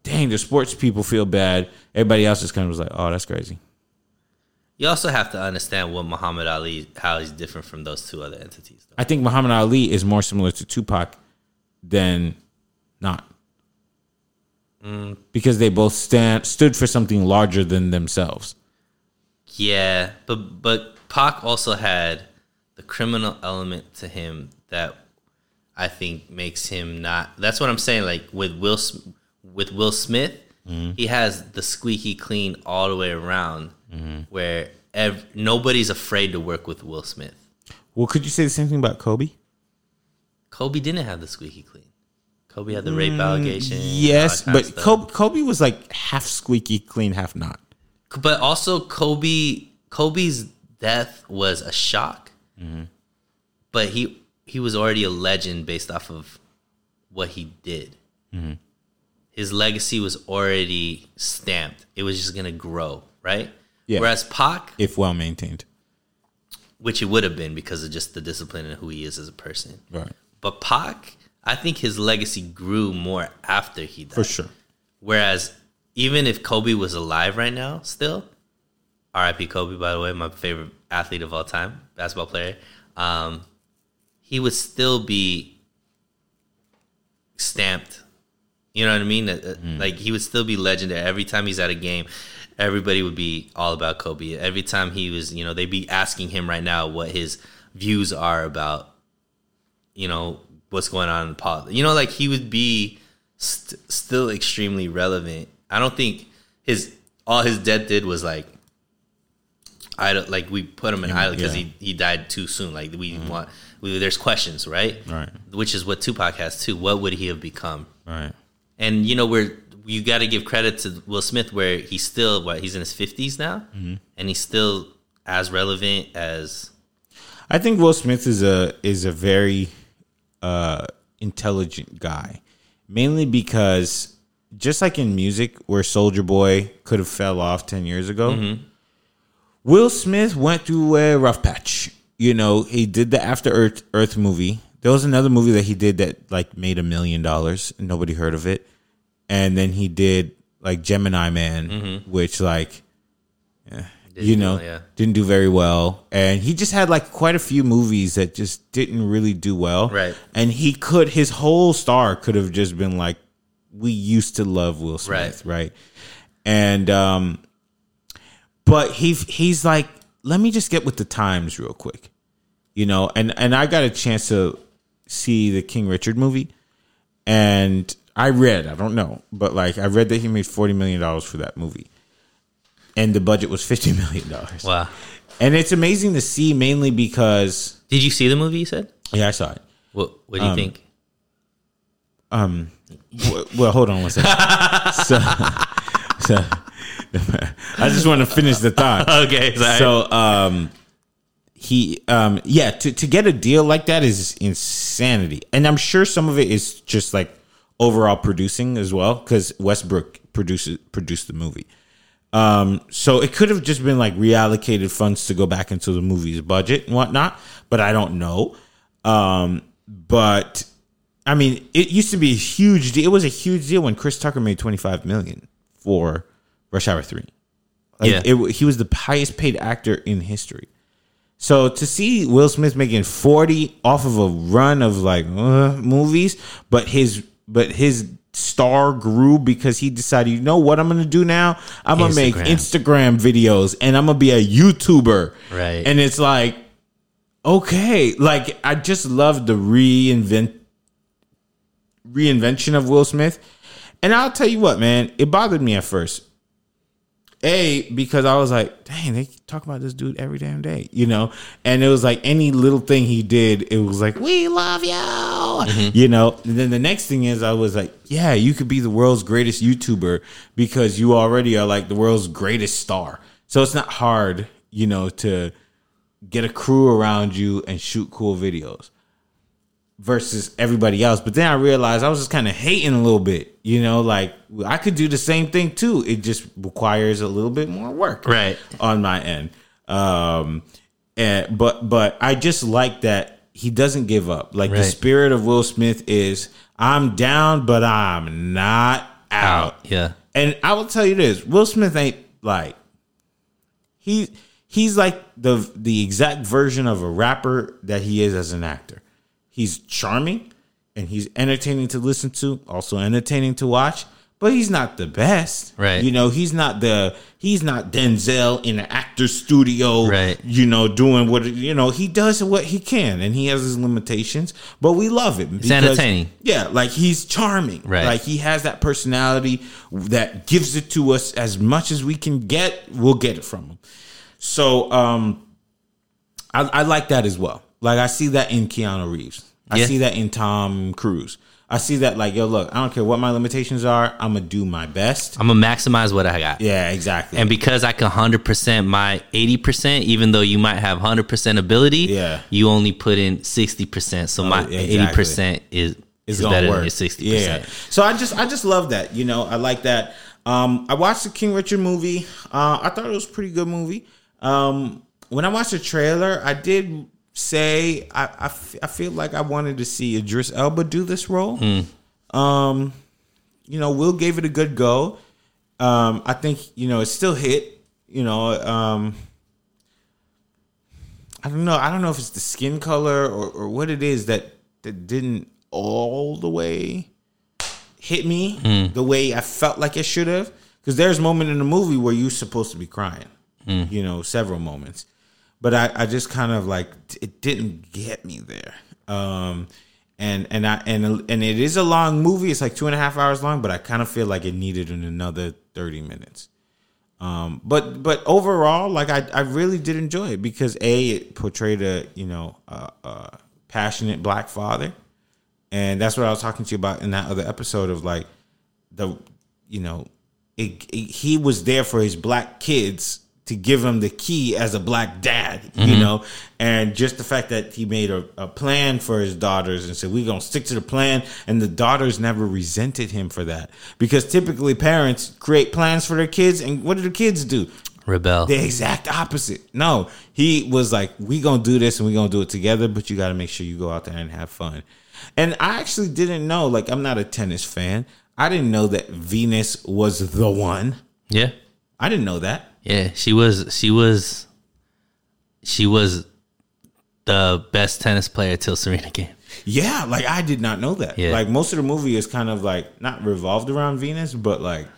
"Dang, the sports people feel bad." Everybody else just kind of was like, "Oh, that's crazy." you also have to understand what Muhammad Ali how he's different from those two other entities though. I think Muhammad Ali is more similar to Tupac than not. Mm. Because they both stand stood for something larger than themselves. Yeah, but but Pac also had the criminal element to him that I think makes him not. That's what I'm saying. Like with Will with Will Smith, Mm-hmm. he has the squeaky clean all the way around, mm-hmm. where ev- nobody's afraid to work with Will Smith. Well, could you say the same thing about Kobe? Kobe didn't have the squeaky clean. Kobe had the rape mm, allegation. Yes, that kind of but. Kobe, Kobe was like half squeaky clean, half not. but also Kobe Kobe's death was a shock. Mm-hmm. But he he was already a legend based off of what he did. His legacy was already stamped. It was just gonna grow, right? Yeah. Whereas Pac, if well maintained. which it would have been because of just the discipline and who he is as a person. Right. But Pac, I think his legacy grew more after he died. For sure. Whereas even if Kobe was alive right now, still, R.I.P. Kobe, by the way, my favorite athlete of all time, basketball player, um, he would still be stamped. You know what I mean? Uh, Like he would still be legendary. Every time he's at a game, everybody would be all about Kobe. Every time he was, you know, they'd be asking him right now what his views are about, you know, what's going on in the politics. You know, like he would be st- still extremely relevant. I don't think his all his death did was like idol. Like we put him in idol because yeah. Mm-hmm. he he died too soon. Like we want. We, there's questions, right? Right. Which is what Tupac has too. What would he have become? Right. And you know, we're you got to give credit to Will Smith, where he's still what he's in his fifties now, Mm-hmm. and he's still as relevant as I think Will Smith is a is a very uh, intelligent guy, mainly because just like in music, where Soulja Boy could have fell off ten years ago, Will Smith went through a rough patch. You know, he did the After Earth Earth movie. There was another movie that he did that like made a million dollars and nobody heard of it. And then he did like Gemini Man, which like you know, well, yeah. didn't do very well. And he just had like quite a few movies that just didn't really do well. Right. And he could, his whole star could have just been like, we used to love Will Smith, right? And, um, but he, he's like, let me just get with the times real quick, you know? And, and I got a chance to see the King Richard movie and I read, I don't know, but like I read that he made $40 million for that movie and the budget was $50 <laughs> million. wow. And it's amazing to see mainly because Did you see the movie? You said. yeah, I saw it. What What do you think? Well, well, hold on one second. <laughs> so, so I just want to finish the thought. Okay, sorry. So, um, he, um, yeah, to to get a deal like that is insanity, and I'm sure some of it is just like overall producing as well, because Westbrook produces produced the movie. Um, so it could have just been like reallocated funds to go back into the movie's budget and whatnot, but I don't know. Um, but I mean, it used to be a huge deal. It was a huge deal when Chris Tucker made 25 million for Rush Hour 3. Like, Yeah. it, he was the highest paid actor in history. So to see Will Smith making 40 off of a run of like uh, movies, but his but his star grew because he decided, you know what I'm gonna do now? I'm gonna make Instagram. Instagram videos and I'm gonna be a YouTuber. Right. And it's like, okay, like I just love the reinvent reinvention of Will Smith. And I'll tell you what, man, it bothered me at first. A, because I was like, dang, they talk about this dude every damn day, you know? And it was like any little thing he did, it was like, we love you, mm-hmm. you know? And then the next thing is, I was like, yeah, you could be the world's greatest YouTuber because you already are like the world's greatest star. So it's not hard, you know, to get a crew around you and shoot cool videos versus everybody else. But then I realized I was just kind of hating a little bit, you know, like I could do the same thing too. It just requires a little bit more work, Right. on my end. Um, and but but I just like that he doesn't give up. Like the spirit of Will Smith is, I'm down, but I'm not out. Yeah. And I will tell you this: Will Smith ain't like he he's like the the exact version of a rapper that he is as an actor. He's charming and he's entertaining to listen to, also entertaining to watch. But he's not the best, Right. You know, he's not the he's not Denzel in an actor studio, Right. You know, doing what you know he does what he can, and he has his limitations. But we love him. It's entertaining. Yeah, like he's charming. Right. Like he has that personality that gives it to us as much as we can get. We'll get it from him. So um, I, I like that as well. Like I see that in Keanu Reeves. I Yeah. see that in Tom Cruise. I see that like yo, look, I don't care what my limitations are. I'm gonna do my best. I'm gonna maximize what I got. Yeah, exactly. And because I can hundred percent my eighty percent, even though you might have hundred percent ability, Yeah. Oh, you only put in sixty percent. So my yeah, eighty exactly. percent is is better work. than your sixty Yeah. percent. So I just I just love that. You know, I like that. Um, I watched the King Richard movie. Uh, I thought it was a pretty good movie. Um, when I watched the trailer, I did say I, I, f- I feel like I wanted to see Idris Elba do this role. Um, you know, Will gave it a good go. Um, I think you know it still hit. You know, um, I don't know. I don't know if it's the skin color or, or what it is that that didn't all the way hit me the way I felt like it should have. Because there's a moment in the movie where you're supposed to be crying. You know, several moments, but I, I just kind of like it didn't get me there. Um, and and I and and it is a long movie. It's like two and a half hours long, but I kind of feel like it needed another thirty minutes. Um, but but overall, like I, I really did enjoy it because a it portrayed a you know a, a passionate black father, and that's what I was talking to you about in that other episode of like the you know it, it- he was there for his black kids to give him the key as a black dad, you mm-hmm. know, and just the fact that he made a, a plan for his daughters and said we're gonna stick to the plan, and the daughters never resented him for that because typically parents create plans for their kids, and what do the kids do? Rebel. The exact opposite. No, he was like, we're gonna do this and we're gonna do it together, but you got to make sure you go out there and have fun." And I actually didn't know. Like, I'm not a tennis fan. I didn't know that Venus was the one. Yeah. I didn't know that. Yeah, she was she was she was the best tennis player till Serena came. Yeah, like I did not know that. Yeah. Like most of the movie is kind of like not revolved around Venus, but like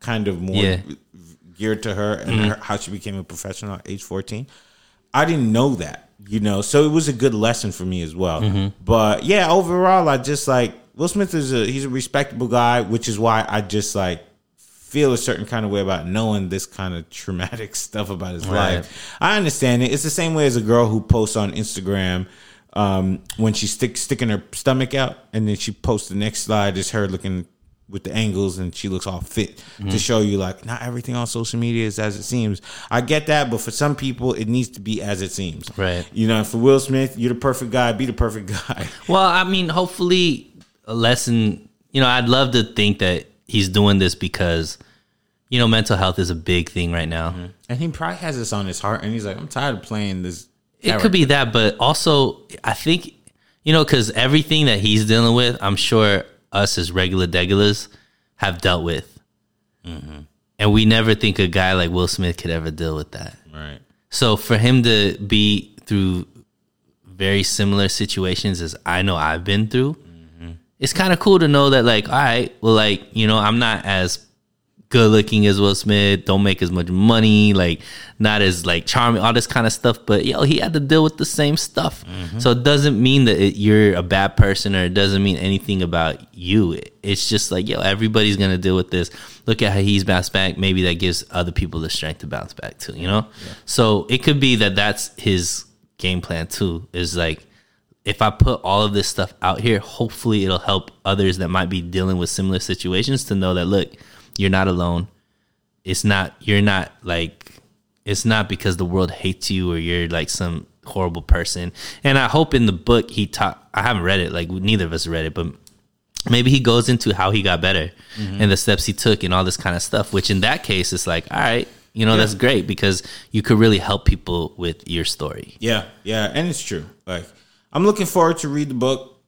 kind of more Yeah. Mm-hmm. geared to her and her, how she became a professional at age 14. I didn't know that, you know, so it was a good lesson for me as well. Mm-hmm. But yeah, overall, I just like Will Smith is a he's a respectable guy, which is why I just like feel a certain kind of way about knowing this kind of traumatic <laughs> stuff about his Right. life. I understand it. It's the same way as a girl who posts on Instagram um, when she's stick sticking her stomach out, and then she posts the next slide is her looking with the angles, and she looks all fit Mm-hmm. to show you like not everything on social media is as it seems. I get that, but for some people, it needs to be as it seems. Right. You know, for Will Smith, you're the perfect guy. Be the perfect <laughs> guy. Well, I mean, hopefully a lesson, you know, I'd love to think that he's doing this because you know, mental health is a big thing right now. And he probably has this on his heart, and he's like, I'm tired of playing this. It could be that, but also I think you know because everything that he's dealing with, I'm sure us as regular degulas have dealt with, mm-hmm. and we never think a guy like Will Smith could ever deal with that. right. So for him to be through very similar situations as I know I've been through, it's kind of cool to know that like, all right, well, like you know, I'm not as good looking as Will Smith, don't make as much money, like not as like charming, all this kind of stuff. But yo, he had to deal with the same stuff. Mm-hmm. So it doesn't mean that it, you're a bad person or it doesn't mean anything about you. It- It's just like, yo, everybody's gonna deal with this. Look at how he's bounced back. Maybe that gives other people the strength to bounce back too, you know? So it could be that that's his game plan too, is like, if I put all of this stuff out here, hopefully it'll help others that might be dealing with similar situations to know that look, you're not alone. It's not you're not like it's not because the world hates you or you're like some horrible person. And I hope in the book he taught I haven't read it, like neither of us read it, but maybe he goes into how he got better mm-hmm. and the steps he took and all this kind of stuff, which in that case it's like, all right, you know, that's great because you could really help people with your story. Yeah, yeah, and it's true. Like, I'm looking forward to read the book.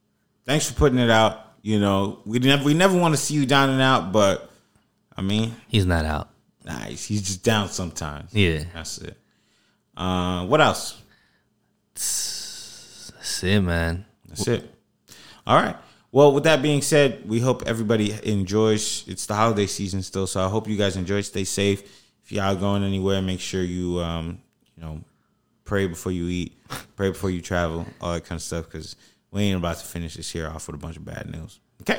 Thanks for putting it out. You know, we never we never want to see you down and out, but I mean, He's not out. nice. He's just down sometimes. Yeah. that's it. Uh, what else? That's it, man. That's it. All right. Well, with that being said, we hope everybody enjoys. It's the holiday season still, so I hope you guys enjoy. Stay safe. If y'all going anywhere, make sure you um, you know, pray before you eat, pray before you travel, all that kind of stuff. Because we ain't about to finish this year off with a bunch of bad news. Okay.